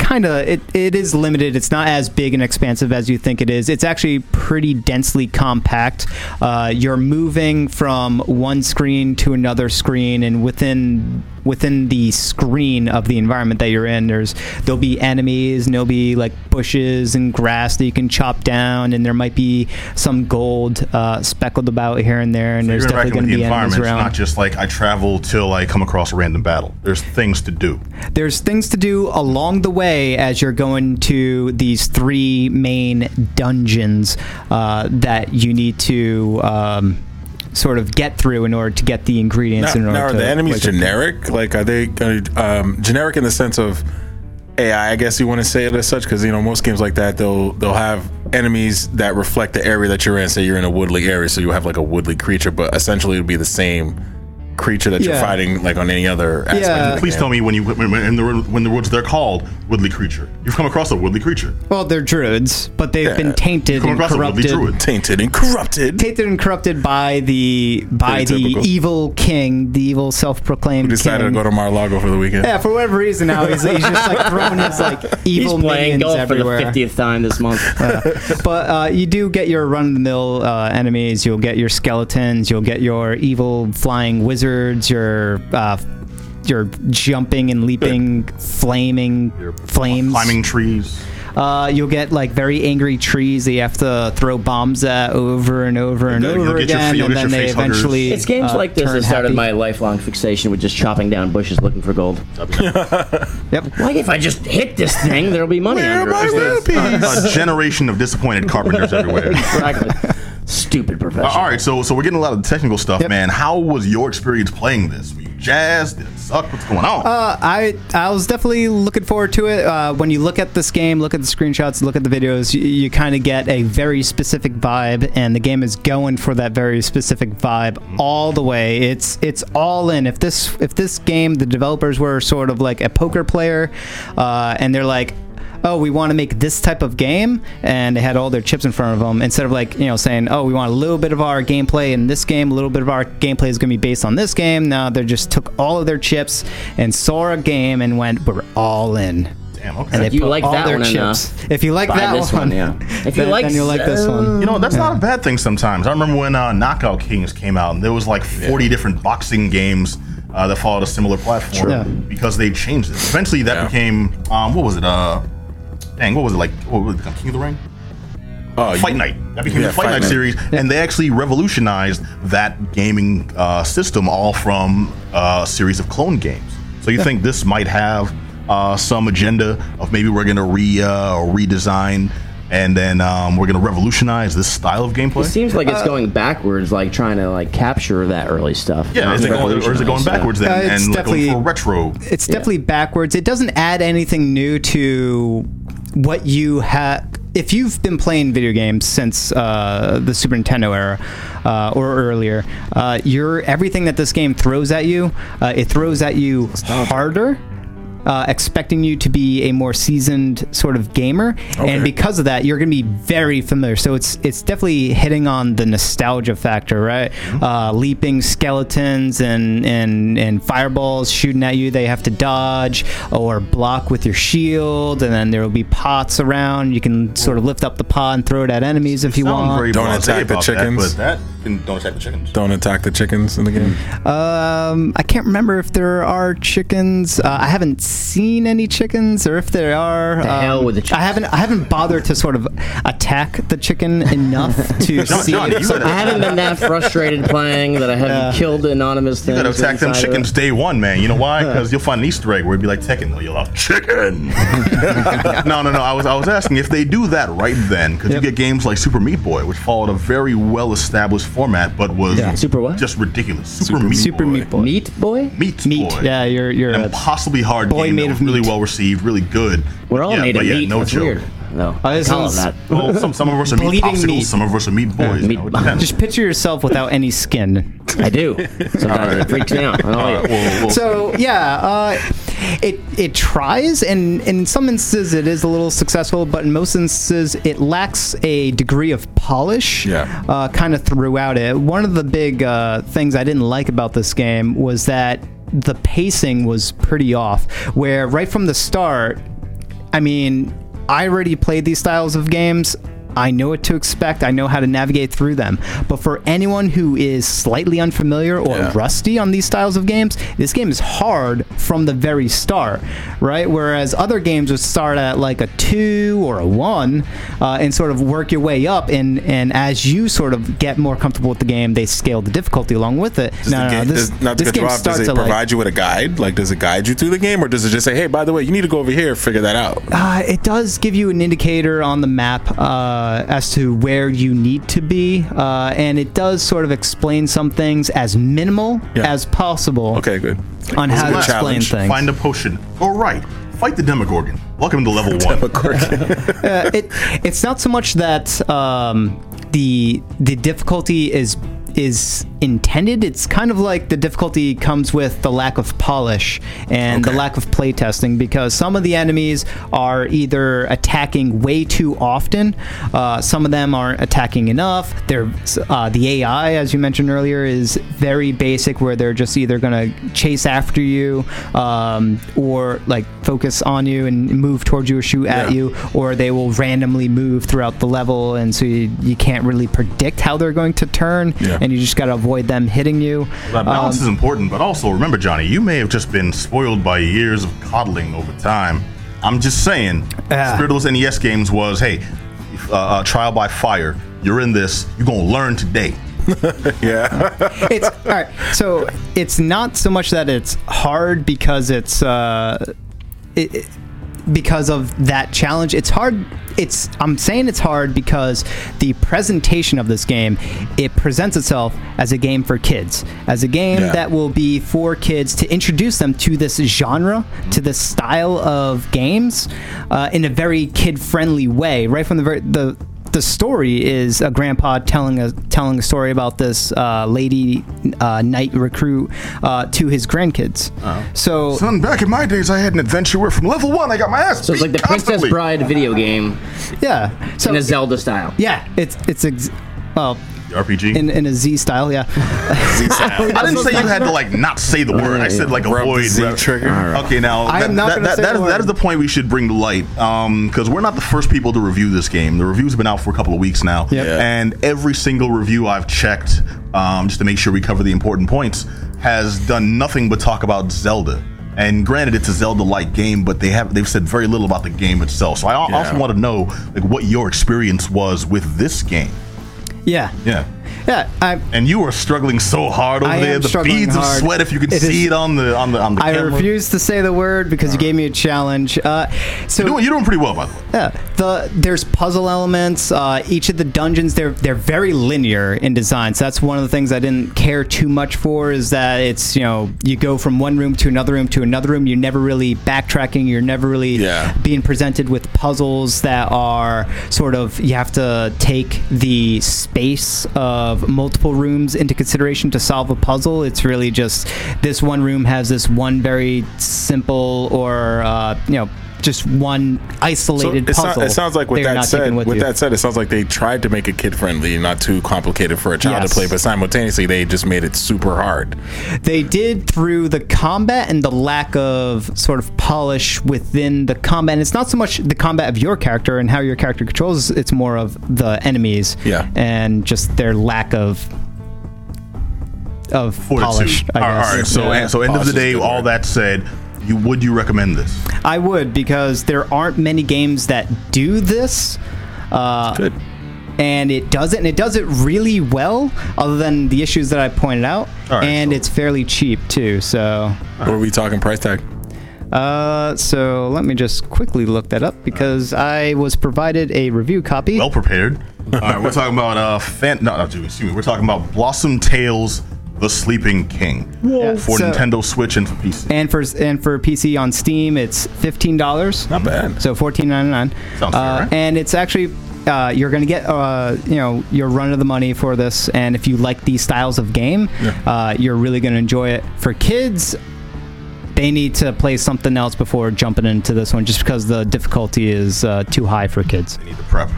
H: kind of it, it is limited. It's not as big and expansive as you think it is. It's actually pretty densely compact. Uh, you're moving from one screen to another screen, and within within the screen of the environment that you're in, there's there'll be enemies, and there'll be like bushes and grass that you can chop down, and there might be some gold uh, speckled about here and there, and
G: You're
H: there's definitely going to be enemies
G: environment. It's
H: around.
G: not just like I travel till I come across a random battle. There's things to do.
H: there's things to do along the way as you're going to these three main dungeons uh, that you need to um, sort of get through in order to get the ingredients.
D: Now,
H: in order
D: now are
H: to
D: the enemies
H: like,
D: generic? Like, are they um, generic in the sense of AI? I guess you want to say it as such, because you know most games like that they'll they'll have enemies that reflect the area that you're in. Say you're in a woodly area, so you have like a woodly creature, but essentially it'll be the same creature that you're fighting like on any other aspect.
H: Yeah.
D: of the
G: Please
D: game.
G: tell me when you when, when in the when the woods they're called woodly creature. You've come across a woodly creature.
H: Well, they're druids, but they've
D: Yeah.
H: been tainted
G: Come
H: and
G: across a woodly
H: corrupted.
G: druid.
D: tainted and corrupted.
H: Tainted and corrupted by the by
D: Pretty
H: the
D: typical.
H: evil king, the evil self-proclaimed
D: Decided
H: king.
D: to go to Mar-a-Lago for the weekend.
H: yeah, for whatever reason now he's, he's just like throwing his like
B: He's
H: evil
B: playing
H: minions
B: golf
H: everywhere.
B: for the 50th time this month.
H: but uh, you do get your run-of-the-mill uh, enemies. You'll get your skeletons. You'll get your evil flying wizards. Your uh, your jumping and leaping, flaming flames.
G: Climbing trees.
H: Uh, you'll get like very angry trees that you have to throw bombs at over and over and
G: You'll
H: over
G: get your-
H: again,
G: you'll
H: and then they
G: face huggers.
H: eventually.
B: It's games
H: uh,
B: like this
H: turn
B: that started
H: happy.
B: my lifelong fixation with just chopping down bushes looking for gold.
H: Yep.
B: Like if I just hit this thing, there'll be money
D: Where
B: under
D: are
B: it.
D: my rupees?
G: A generation of disappointed carpenters everywhere.
B: Exactly. Stupid profession.
G: All right, so so we're getting a lot of the technical stuff,
H: Yep.
G: man. How was your experience playing this? Jazzed? Did it suck? What's going on?
H: Uh, I I was definitely looking forward to it. Uh, when you look at this game, look at the screenshots, look at the videos, you, you kind of get a very specific vibe, and the game is going for that very specific vibe all the way. It's it's all in. If this if this game, the developers were sort of like a poker player, uh, and they're like. Oh, we want to make this type of game, and they had all their chips in front of them. Instead of like you know saying, "Oh, we want a little bit of our gameplay in this game, a little bit of our gameplay is going to be based on this game." Now they just took all of their chips and saw a game and went, "We're all in."
G: Damn,
H: And
G: okay.
H: they
B: If you like
H: all
B: that
H: their
B: one
H: chips.
B: enough,
H: if you like that
B: this
H: one,
B: one, yeah. If you
H: then,
B: like
H: then you'll like this one.
G: You know, that's not a bad thing sometimes. I remember when uh, Knockout Kings came out, and there was like 40 different boxing games uh, that followed a similar platform
H: Yeah.
G: because they changed it. Eventually, that
D: Yeah.
G: became, um, what was it? Uh, dang, what was it like? What was it, King of the Ring?
D: You-
G: Fight Night. That became
D: Yeah,
G: the Fight,
D: Fight
G: Night
D: Night.
G: series, and they actually revolutionized that gaming uh, system all from uh, a series of clone games. So you think this might have uh, some agenda of maybe we're going to re uh, redesign? and then um, we're going to revolutionize this style of gameplay?
B: It seems like it's going backwards, like trying to like capture that early stuff.
G: yeah, is it going, or is it going
B: revolutionize, yeah.
G: backwards then
H: Uh, it's
G: and like, going
H: definitely-
G: for retro?
H: it's definitely backwards. It doesn't add anything new to what you have. If you've been playing video games since uh, the Super Nintendo era uh, or earlier, uh, you're everything that this game throws at you. Uh, it throws at you harder uh, expecting you to be a more seasoned sort of gamer,
D: Okay.
H: and because of that, you're going to be very familiar. So it's it's definitely hitting on the nostalgia factor, right? Uh, leaping skeletons and and and fireballs shooting at you. They have to dodge or block with your shield, and then there will be pots around. You can sort of lift up the pot and throw it at enemies if you want.
G: very
D: Don't
G: blasé
D: attack the chickens.
G: That, that don't attack the chickens.
D: Don't attack the chickens in the game.
H: Um, I can't remember if there are chickens. Uh, I haven't seen any chickens, or if there are.
B: The
H: um,
B: hell with the
H: I haven't. I haven't bothered to sort of attack the chicken enough to
G: John-
H: see.
G: John,
H: if
G: you
H: sort
G: gotta-
H: of-
B: I haven't been that frustrated playing that I haven't
H: Yeah.
B: killed anonymous
G: You
B: things.
G: gotta attack them
B: inside of it.
G: chickens day one, man. You know why? Because you'll find an Easter egg where it'd be like Tekken. They'll yell out chicken. no, no, no. I was I was asking if they do that right then, because
H: Yep.
G: you get games like Super Meat Boy, which followed a very well established format, but was
H: Yeah.
B: Super what?
G: Just ridiculous. Super, Meat
H: Super
G: Boy.
H: Meat Boy.
B: Meat boy?
G: Meat,
H: Meat.
G: Boy.
H: Yeah, you're you're.
G: Impossibly hard
H: boy
G: game
H: made
G: that
H: of
G: really
H: meat.
G: well received, really good.
B: We're all
G: yeah,
B: made of
G: but yeah,
B: meat.
G: No
B: That's
G: joke.
B: weird. No,
H: this
B: I call it
H: is-
B: that.
G: Well, some, some of us are meat
H: Bleeding
G: popsicles,
H: meat.
G: some of us are meat boys.
B: meat
G: you know, it
B: bo-
G: depends.
H: just picture yourself without any skin.
B: I do. Sometimes it freaks me out. I don't like
G: right,
B: it.
G: well, well,
H: So yeah, uh, it it tries, and in some instances it is a little successful, but in most instances it lacks a degree of polish.
D: Yeah.
H: Uh, kind of throughout it. One of the big uh, things I didn't like about this game was that the pacing was pretty off. Where right from the start, I mean, I already played these styles of games. I know what to expect. I know how to navigate through them. But for anyone who is slightly unfamiliar or
D: Yeah.
H: rusty on these styles of games, this game is hard from the very start, right? Whereas other games would start at like a two or a one uh, and sort of work your way up. And, and as you sort of get more comfortable with the game, they scale the difficulty along with it.
D: Does the game, does, not
H: this game
D: off, does it
H: at like
D: provide you with a guide? Like, does it guide you through the game, or does it just say, "Hey, by the way, you need to go over here, and figure that out"?
H: Uh, it does give you an indicator on the map uh, as to where you need to be, uh, and it does sort of explain some things as minimal
D: Yeah.
H: as possible
D: Okay, good.
H: on
D: It's a
H: how to explain
D: challenge.
H: things.
G: Find a potion. All right. Fight the Demogorgon. Welcome to level one.
H: Uh, it, it's not so much that um, the the difficulty is is intended. It's kind of like the difficulty comes with the lack of polish and the lack of playtesting because some of the enemies are either attacking way too often. Uh, some of them aren't attacking enough. They're uh, the AI, as you mentioned earlier, is very basic where they're just either going to chase after you um, or like focus on you and move towards you or shoot at you, or they will randomly move throughout the level, and so you, you can't really predict how they're going to turn,
D: Yeah.
H: and you just got to avoid them hitting you.
G: That balance
H: Um,
G: is important, but also remember, Johnny, you may have just been spoiled by years of coddling over time. I'm just saying,
H: Ah.
G: Spirit of those NES games was, hey, uh, uh, trial by fire. You're in this. You're gonna learn today.
D: Yeah.
H: it's all right. So it's not so much that it's hard because it's uh, it, it- because of that challenge. It's hard. It's I'm saying it's hard because the presentation of this game it presents itself as a game for kids, as a game
D: Yeah.
H: that will be for kids to introduce them to this genre, to this style of games, uh, in a very kid friendly way. Right from the very the the story is a grandpa telling a telling a story about this uh, lady uh, knight recruit uh, to his grandkids. So
G: Son, back in my days, I had an adventure where from level one I got my ass
B: So it's like the
G: beat
B: Princess. Bride video game
H: yeah, so
B: in a Zelda style.
H: yeah, it's it's ex- well
G: RPG.
H: in in a Z style. Yeah,
G: I didn't say you had to like not say the word. I said like
D: Rub the
G: avoid
D: Z
G: rep-
D: trigger.
G: Okay, now
H: I'm not
G: that, that,
H: say
G: that
H: the
G: is,
H: word.
G: is the point we should bring to light because we're not the first people to review this game. The reviews have been out for a couple of weeks now,
H: Yep.
D: Yeah.
G: and every single review I've checked um, just to make sure we cover the important points has done nothing but talk about Zelda. And granted, it's a Zelda-like game, but they have they've said very little about the game itself. So I
D: Yeah.
G: also want to know like what your experience was with this game.
H: Yeah,
G: Yeah.
H: Yeah. I
G: And you were struggling so hard over
H: I
G: there. The beads
H: hard.
G: of sweat, if you could
H: It
G: see
H: is-
G: it on the on the on the
H: I
G: camera.
H: refuse to say the word because you gave me a challenge. Uh, so
G: You're doing, you're doing pretty well, by the way.
H: Yeah, the there's puzzle elements. Uh, each of the dungeons they're they're very linear in design. So that's one of the things I didn't care too much for. Is that it's you know you go from one room to another room to another room. You're never really backtracking. You're never really
D: Yeah.
H: being presented with puzzles that are sort of you have to take the space of of multiple rooms into consideration to solve a puzzle. It's really just this one room has this one very simple or uh, you know just one isolated
D: it, so-
H: puzzle.
D: it sounds like with that said, with,
H: with,
D: that said, it sounds like they tried to make it kid friendly, not too complicated for a child
H: Yes.
D: to play, but simultaneously they just made it super hard.
H: They did through the combat and the lack of sort of polish within the combat. And it's not so much the combat of your character and how your character controls, it's more of the enemies.
D: Yeah.
H: And just their lack of of polish.
G: Fortitude.
H: I
G: All right,
H: guess.
G: all right. So,
H: Yeah.
G: so end of the day, all
D: word.
G: that said, you would you recommend this?
H: I would because there aren't many games that do this. Uh,
D: Good.
H: and it does it, and it does it really well. Other than the issues that I pointed out,
G: All right,
H: and
G: so-
H: it's fairly cheap too. So,
D: What are we talking price tag?
H: uh, so let me just quickly look that up because I was provided a review copy.
G: Well prepared. All right, we're talking about uh, fan. No, no, excuse me. We're talking about Blossom Tales: The Sleeping King
H: Yeah,
G: for
H: so-
G: Nintendo Switch and for PC.
H: and for and for PC on Steam, it's fifteen dollars.
D: Not bad.
H: So fourteen ninety nine.
G: Sounds fair,
H: uh,
G: right?
H: And it's actually uh, you're going to get uh, you know your run of the money for this, and if you like these styles of game, uh, you're really going to enjoy it. For kids, they need to play something else before jumping into this one, just because the difficulty is uh, too high for kids.
G: Need to prep.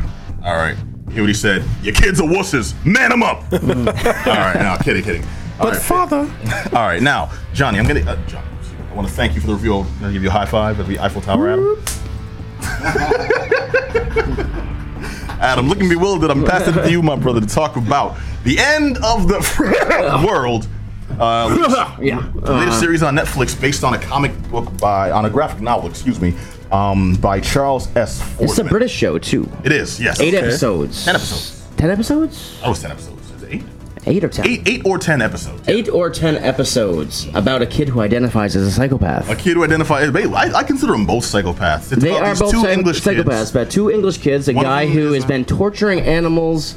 G: All right. Hear what he said. Your kids are wusses. Man them up. all right. Now, kidding, kidding. All right.
D: father.
G: All right. Now, Johnny, I'm gonna. Uh, Johnny, I want to thank you for the review. I'm gonna give you a high five at the Eiffel Tower, Adam. Adam, looking bewildered, I'm passing it to you, my brother, to talk about the end of the world. Uh, latest-
B: Yeah.
G: the latest series on Netflix based on a comic book by on a graphic novel, excuse me, um, by Charles Forsman.
B: It's a British show too.
G: It is, yes.
B: Eight
G: Okay.
B: episodes.
G: Ten episodes.
B: Ten episodes?
G: Oh, it's ten episodes. Eight?
B: Or ten?
G: Eight, eight or ten episodes.
B: Eight or ten episodes about a kid who identifies as a psychopath.
G: A kid who identifies. I, I consider them both psychopaths. It's
B: They
G: about
B: are both
G: two
B: psych-
G: English
B: psychopaths,
G: kids.
B: but two English kids, a
G: One
B: guy who has been torturing animals,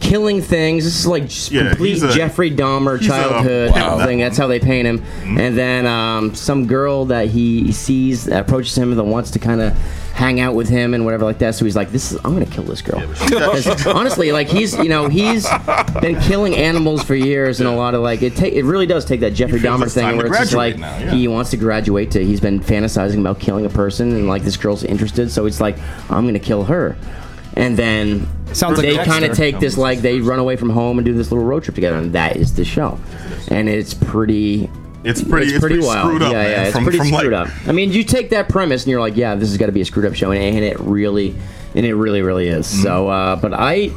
B: killing things. This is like
G: Yeah,
B: complete
G: a-
B: Jeffrey Dahmer childhood
G: Wow.
B: thing. That's how they paint him. And then um, some girl that he sees approaches him that wants to kind of hang out with him and whatever like that. So he's like, "This is I'm gonna kill this girl."
G: but she got-
B: 'Cause honestly, like he's you know he's been killing animals for years and a lot of like it. Ta- it really does take that Jeffrey Dahmer
G: it's
B: thing where it's just like
G: now, yeah.
B: he wants to graduate to. He's been fantasizing about killing a person and like this girl's interested, so it's like I'm gonna kill her. And then
H: Sounds like
B: they
H: Dexter.
B: kind of take this like they run away from home and do this little road trip together, and that is the show. And it's pretty.
G: It's pretty- it's pretty screwed up,
B: Yeah,
G: man,
B: yeah, it's
G: from-
B: pretty
G: from,
B: screwed
G: like-
B: up. I mean, you take that premise and you're like, yeah, this has got to be a screwed up show, and, and it really, and it really, really is.
G: Mm-hmm.
B: So, uh, but I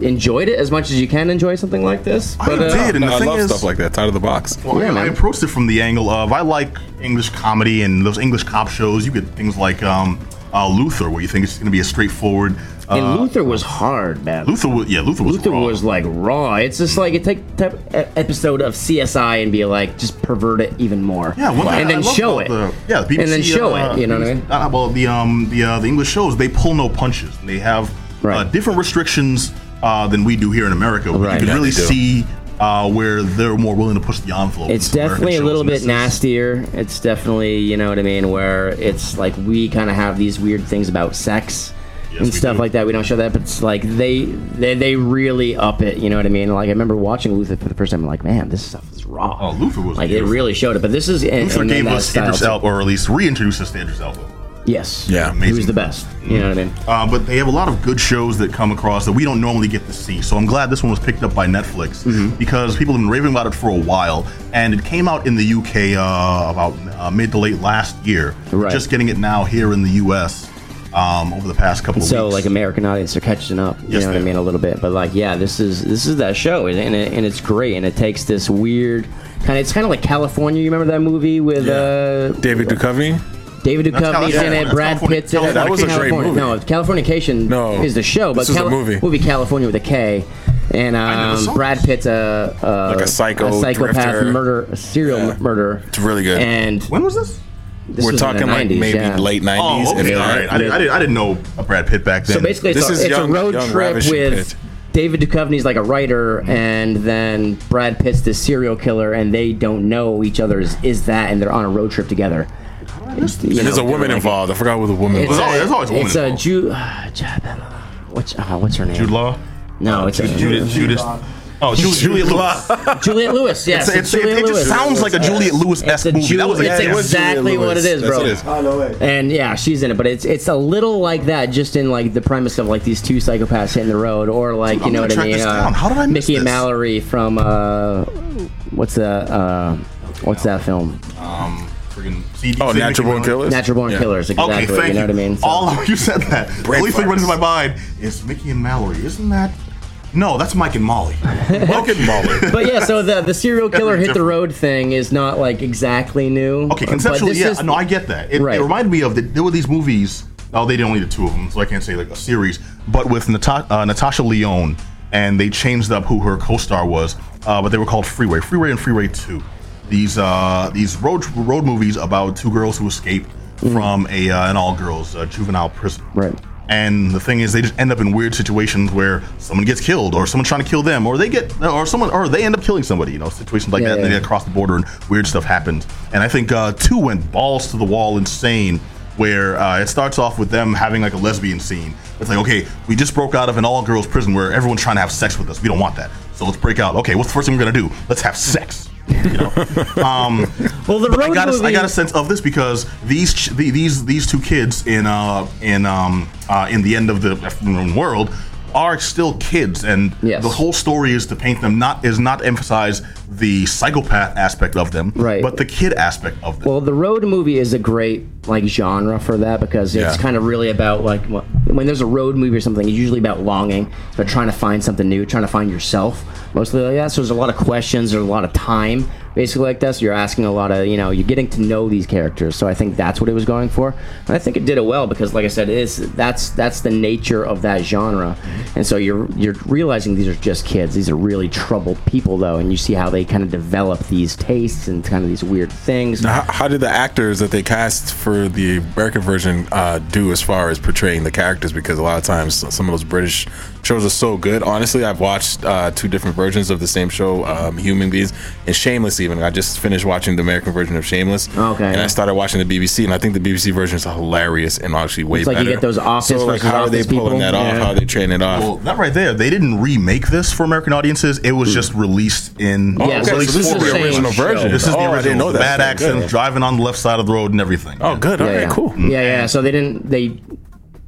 B: enjoyed it as much as you can enjoy something like this.
G: I
B: uh,
G: did, and
D: No,
G: the
D: I love
G: is,
D: stuff like that. It's out of the box.
G: Well,
B: Yeah,
G: I, I approached it from the angle of I like English comedy and those English cop shows. You get things like um, uh, Luther, where you think it's going to be a straightforward. Uh,
B: and Luther was hard, man.
G: Luther was yeah, Luther was
B: Luther
G: raw.
B: was like raw. It's just like it take type episode of CSI and be like just pervert it even more.
G: Yeah, one thing
B: and
G: I
B: then
G: love
B: show it.
G: The, yeah, the BBC,
B: and then show
G: uh,
B: it. You know what I mean?
G: Uh, well, the um the uh, the English shows they pull no punches. They have uh,
B: Right.
G: different restrictions uh, than we do here in America. where
B: Right.
G: You can
B: Yeah,
G: really see uh, where they're more willing to push the envelope.
B: It's definitely a little
G: shows,
B: bit
G: and
B: nastier. It's definitely, you know what I mean, where it's like we kind of have these weird things about sex
G: Yes,
B: and stuff
G: do.
B: like that. We don't show that, but it's like they, they they really up it. You know what I mean? Like I remember watching Luther for the first time. I'm like, man, this stuff is raw.
G: Oh, Luther was
B: like
G: beautiful.
B: it really showed it. But this is and,
G: Luther
B: and then
G: gave us
B: style
G: Idris. Elba, or at least reintroduced us to Idris Elba.
B: Yes.
D: Yeah.
B: He was the best. You know what I mean?
G: Uh, but they have a lot of good shows that come across that we don't normally get to see. So I'm glad this one was picked up by Netflix
B: Mm-hmm.
G: because people have been raving about it for a while, and it came out in the UK uh, about uh, mid to late last year.
B: Right.
G: just getting it now here in the US um, over the past couple of
B: So
G: weeks.
B: like American audience are catching up. You
G: Yes,
B: know what I mean?
G: are.
B: A little bit, but like yeah, this is this is that show, and and, it, and it's great, and it takes this weird kind of. It's kind of like Kalifornia. You remember that movie with uh,
D: David Duchovny.
B: David
G: That's
B: Duchovny's in it, Brad
G: Kalifornia.
B: Pitt's in it.
D: That was a great movie.
B: No, Californication
D: No,
B: is the show, but
D: this is the movie.
B: movie Kalifornia with a K. And um, Brad
G: this.
B: Pitt's a, a
D: Like a psycho a
B: psychopath
D: drifter.
B: murder, a serial
D: Yeah.
B: murderer.
D: It's really good.
B: And
G: when was this?
B: This
D: We're
B: was in
D: talking like
B: 90s,
D: maybe
B: yeah.
D: late '90s.
G: Oh, okay.
D: if
G: All I, didn't, I, didn't, I didn't know Brad Pitt back then.
B: So basically, it's,
D: This
B: a,
D: is
B: it's
D: young-
B: a road
D: young
B: trip
D: ravishing
B: with
D: Pitt.
B: David Duchovny's like a writer, and then Brad Pitt's the serial killer, and they don't know each other is, is that, and they're on a road trip together. It's, you
D: There's
B: know,
D: a woman
B: like-
D: involved. I forgot who the woman
B: It's
D: was.
G: There's always- there's always a woman
B: It's a
G: involved.
B: Ju. Uh, what's uh, what's her name?
G: Jude Law,
B: No, it's a,
G: Judas, Judas. Oh, Ju- Juliette Lewis.
B: Juliette Lewis. Yes,
G: It's-
B: it's,
G: it's- it-
B: Juliette
G: it just
B: Lewis.
G: sounds like a Juliette Lewis
B: It's
G: esque movie.
B: Ju-
G: That was
B: it's
G: yeah, yeah.
A: was
B: exactly what it is, bro.
A: That's it is.
E: Oh no.
B: And yeah, she's in it, but it's it's a little like that, just in like the premise of like these two psychopaths hitting the road, or like
G: Dude,
B: you know
G: I'm
B: what I mean?
G: track this down. How did I miss
B: Mickey and? Mallory from uh, what's that? Uh, what's that film?
G: Um, friggin'
D: Oh, Natural Born Killers.
B: Natural Born
D: Yeah.
B: Killers. Exactly.
G: Okay, thank
B: you know what I mean? So-
G: All you said that. the
D: Brain
G: only thing
D: farts.
G: running through my mind is Mickey and Mallory. Isn't that? No, that's Mike and Molly.
D: Mike and Molly.
B: but yeah, so the the serial killer hit the road thing is not like exactly new.
G: Okay, conceptually, yeah.
B: is-
G: no, I get that. It,
B: Right.
G: it reminded me of the, there were these movies. Oh, they did only did two of them, so I can't say like a series. But with Nata- uh, Natasha Lyonne, and they changed up who her co-star was. Uh, but they were called Freeway, Freeway, and Freeway Two. These uh, these road road movies about two girls who escape from a uh, an all girls uh, juvenile prison.
B: Right.
G: And the thing is, they just end up in weird situations where someone gets killed, or someone's trying to kill them, or they get, or someone, or they end up killing somebody. You know, situations like
B: Yeah,
G: that. And
B: yeah.
G: they get across the border, and weird stuff happens. And I think uh, two went balls to the wall, insane. Where uh, it starts off with them having like a lesbian scene. It's like, okay, we just broke out of an all girls prison where everyone's trying to have sex with us. We don't want that. So let's break out. Okay, what's the first thing we're gonna do? Let's have sex. You know. um,
B: Well, the road
G: I got, a, I got a sense of this because these ch- the- these these two kids in uh in um uh, in the end of the world are still kids, and
B: Yes.
G: the whole story is to paint them not is not emphasize the psychopath aspect of them,
B: Right.
G: but the kid aspect of them.
B: Well, the road movie is a great like genre for that because it's
D: Yeah.
B: kind of really about like when there's a road movie or something. It's usually about longing, about trying to find something new, trying to find yourself. Mostly like that. So there's a lot of questions, there's a lot of time, basically like this. You're asking a lot of you know you're getting to know these characters. So I think that's what it was going for, and I think it did it well because like I said, is that's that's the nature of that genre, and so you're you're realizing these are just kids. These are really troubled people though, and you see how they kind of develop these tastes and kind of these weird things.
D: How, how did the actors that they cast for the American version uh, do as far as portraying the characters? Because a lot of times some of those British shows are so good. Honestly, I've watched uh, two different versions of the same show, um, Human Beings and Shameless. Even I just finished watching the American version of Shameless.
B: Okay.
D: and I started watching the BBC, and I think the BBC version is hilarious and actually way
B: It's like you
D: better.
B: get those Office
D: So, like, how are they pulling
B: people.
D: that off?
B: Yeah.
D: How are they training it off?
G: Well, that right there, they didn't remake this for American audiences. It was just released in.
B: Hmm. Yeah, so
G: released
B: this is the
D: original
B: show.
D: version.
G: This is the
D: Oh, I
G: original.
D: didn't know that.
G: Bad
D: Okay,
G: accidents,
D: good.
G: driving on the left side of the road, and everything.
D: oh, good.
B: yeah,
D: okay,
B: yeah.
D: cool.
B: Yeah, yeah. So they didn't they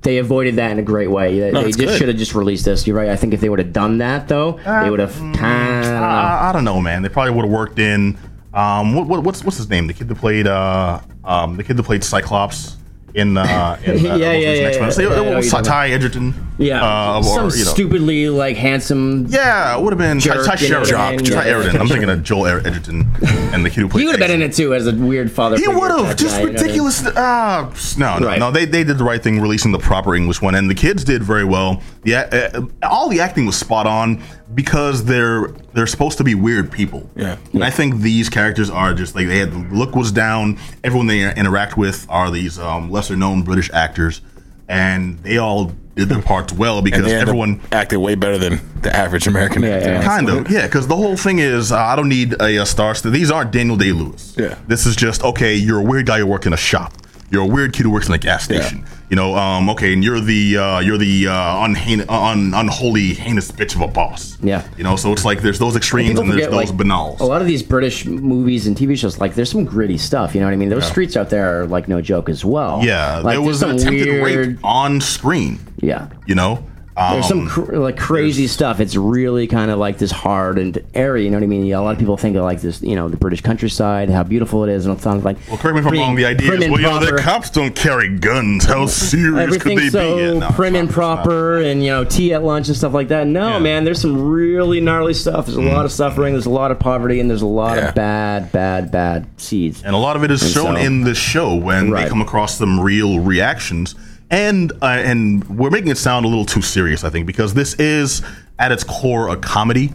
B: they avoided that in a great way. They, they just should have just released this. You're right. I think if they would have done that though, they would have of.
G: I, I don't know, man. They probably would have worked in. Um, what, what, what's what's his name? The kid that played uh, um, the kid that played Cyclops in uh, in uh,
B: Yeah, yeah, yeah,
G: Next
B: yeah. Yeah, I know
G: uh,
B: what you're talking
G: Ty Edgerton.
B: Yeah,
G: uh, or,
B: some
G: you know.
B: stupidly like handsome.
G: Yeah, it would have been Ty,
B: Jerk,
G: Ty
B: you
G: Sheridan.
B: what I mean?
G: Ty
B: Yeah.
G: Sheridan. I'm thinking of Joel Ed- Edgerton and the kid who played.
B: He would have been in it too as a weird father.
G: He would have just
B: guy, you know what I mean?
G: ridiculous. Ah, no, no,
B: Right.
G: no. They they did the right thing, releasing the proper English one, and the kids did very well. Yeah, uh, all the acting was spot on because they're they're supposed to be weird people.
D: Yeah.
G: and I think these characters are just like they had the look was down. Everyone they interact with are these um, lesser known British actors, and they all did their parts well
D: And
G: because
D: they end up
G: everyone.
D: acted way better than the average American
B: Yeah,
D: actor.
B: yeah.
G: Kind of, yeah. Because the whole thing is, uh, I don't need a, a star. These aren't Daniel Day Lewis.
D: Yeah.
G: This is just okay. You're a weird guy You work in a shop. You're a weird kid who works in a gas
D: Yeah.
G: station. You know, um, okay, and you're the uh, you're the uh, unhain- un- unholy heinous bitch of a boss.
B: Yeah.
G: You know, so it's like there's those extremes
B: People
G: and there's
B: forget,
G: those
B: like,
G: banals.
B: A lot of these British movies and TV shows, like there's some gritty stuff. You know what I mean? Those streets out there are like no joke as well.
G: yeah,
B: like,
G: there was an attempted
B: weird,
G: rape on screen.
B: Yeah.
G: You know, um,
B: There's some cr- like crazy stuff. It's really kind of like this hard and airy. You know what I mean? Yeah, a lot of people think of like this, you know, the British countryside, how beautiful it is, and it sounds like.
G: Well, correct me if I'm wrong. The idea is, well, you know, the cops don't carry guns. How serious could
B: Everything's
G: they
B: so
G: be? Yeah, no,
B: prim and proper, and you know, tea at lunch and stuff like that. No,
G: Yeah.
B: man, there's some really gnarly stuff. There's a lot of suffering. There's a lot of poverty, and there's a lot
D: Yeah.
B: of bad, bad, bad seeds.
G: and a lot of it is
B: And
G: shown
B: so-
G: in the show when
B: Right.
G: they come across some real reactions and uh, and we're making it sound a little too serious i think because this is at its core a comedy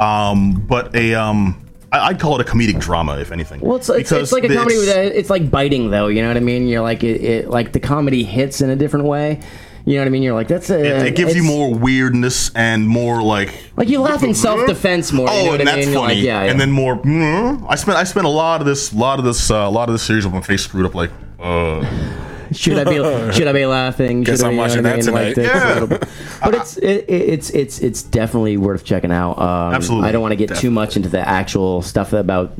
G: um, but a um, I- I'd call it a comedic drama, if anything.
B: Well, it's, it's, it's like a
G: it's-
B: comedy. With a, it's like biting, though. You know what I mean? You're like it, it. Like the comedy hits in a different way. You know what I mean? You're like that's a.
G: It, it gives you more weirdness and more like
B: Like you laugh in self-defense more.
G: Oh,
B: you know what
G: and
B: I
G: that's
B: mean? You're
G: funny.
B: Like, yeah, yeah.
G: And then more. mm, I spent I spent a lot of this, lot of this, uh, a lot of this series with my face screwed up. Like, uh,
B: should I be should I be laughing?
D: Guess
B: should I
D: I'm
B: be, you
D: watching
B: what I
D: that
B: mean? Like,
D: tonight.
B: it's a
G: Yeah.
B: little bit- but it's it, it- it's it's it's definitely worth checking out. Um,
G: Absolutely.
B: I don't want to get too much into the actual stuff about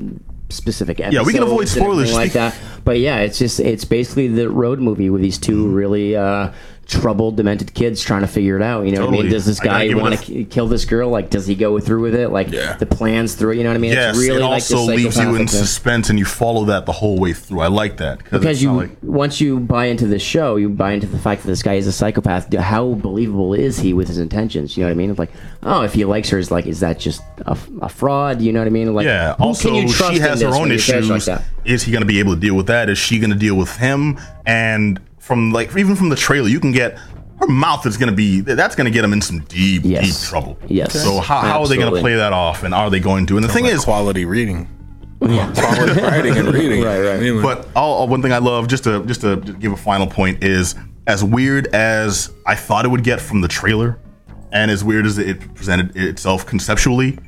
B: specific episodes.
G: Yeah, we can avoid spoilers.
B: like that. But yeah, it's just it's basically the road movie with these two
G: Mm-hmm.
B: really uh, troubled, demented kids trying to figure it out. You know what I mean? Does this guy want to kill this girl? Like, does he go through with it? Like,
D: Yeah.
B: the plans through. You know what I mean?
G: Yes,
B: it's really
G: it
B: like
G: also
B: this
G: leaves you in suspense, and you follow that the whole way through. I like that
B: because you
G: like-
B: once you buy into the show, you buy into the fact that this guy is a psychopath. How believable is he with his intentions? You know what I mean? It's like, oh, if he likes her, is like, is that just a, a fraud? You know what I mean? Like,
G: Yeah. Also,
B: can you trust
G: she has her own
B: when you catch
G: issues.
B: Like?
G: Is he going to be able to deal with that? Is she going to deal with him? And from like even from the trailer, you can get her mouth is going to be that's going to get them in some deep,
B: Yes.
G: deep trouble.
B: Yes.
G: So how, how are they going to play that off? And are they going to? And the thing
D: Like
G: is,
D: quality reading. Quality writing and reading.
B: Right, right.
D: I mean,
G: But all, one thing I love, just to just to give a final point, is as weird as I thought it would get from the trailer, and as weird as it presented itself conceptually,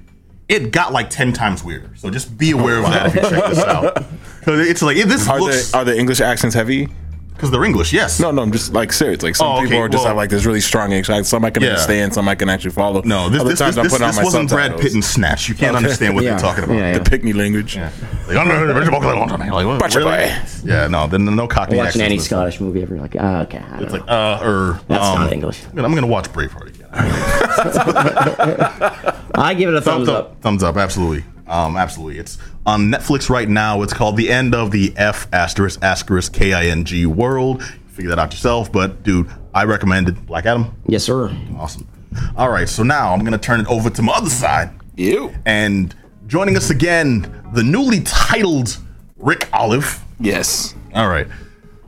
G: it got like ten times weirder. So just be aware of that if you check this out. Because it's like this
D: are
G: looks
D: the are the English accents heavy?
G: Because they're English. Yes.
D: No, no, I'm just like serious. Like some
G: Oh, okay,
D: people are just
G: well-
D: have like this really strong accent. Some I can
G: Yeah.
D: understand, some I can actually follow.
G: No, this
D: Other
G: this,
D: times
G: this,
D: I'm
G: this,
D: putting on
G: this
D: my
G: wasn't Brad. Pitt and Snatch. You can't
D: Okay.
G: understand what
B: Yeah.
G: they're talking about.
B: Yeah,
D: the Pickney language.
G: Yeah. Like, I'm like,
D: Watch it, boy.
G: Yeah, no, then no Cockney
B: Watching
G: accents
B: any
G: this time.
B: Scottish movie ever, like, ah, okay, I don't
G: It's
B: know.
G: like, uh, or
B: That's
G: um,
B: not English.
G: I'm gonna watch Braveheart again.
B: I give it a thumbs,
G: thumbs
B: up.
G: up. Thumbs up. Absolutely. Um, absolutely. It's on Netflix right now. It's called The End of the F asterisk asterisk K I N G World. Figure that out yourself. But dude, I recommend it. Black Adam.
B: Yes, sir.
G: Awesome. All right. So now I'm gonna turn it over to my other side.
D: You.
G: And joining us again, the newly titled Rick Olive.
D: Yes.
G: All right.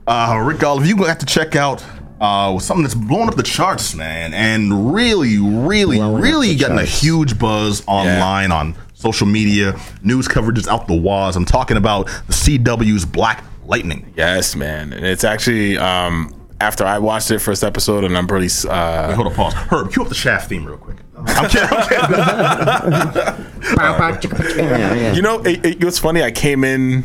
G: Uh, Rick Olive, you got to check out uh, something that's blowing up the charts, man, and really, really,
B: Blowing
G: really
B: the
G: getting a huge buzz online on social media. News coverage is out the waz. I'm talking about the CW's Black Lightning.
D: Yes, man. And it's actually um after I watched it first episode and I'm pretty uh
G: Hold on, pause. Herb, cue up the Shaft theme real quick. I'm kidding. I'm kidding.
B: Yeah, yeah.
D: you know, it, it, what's funny? I came in,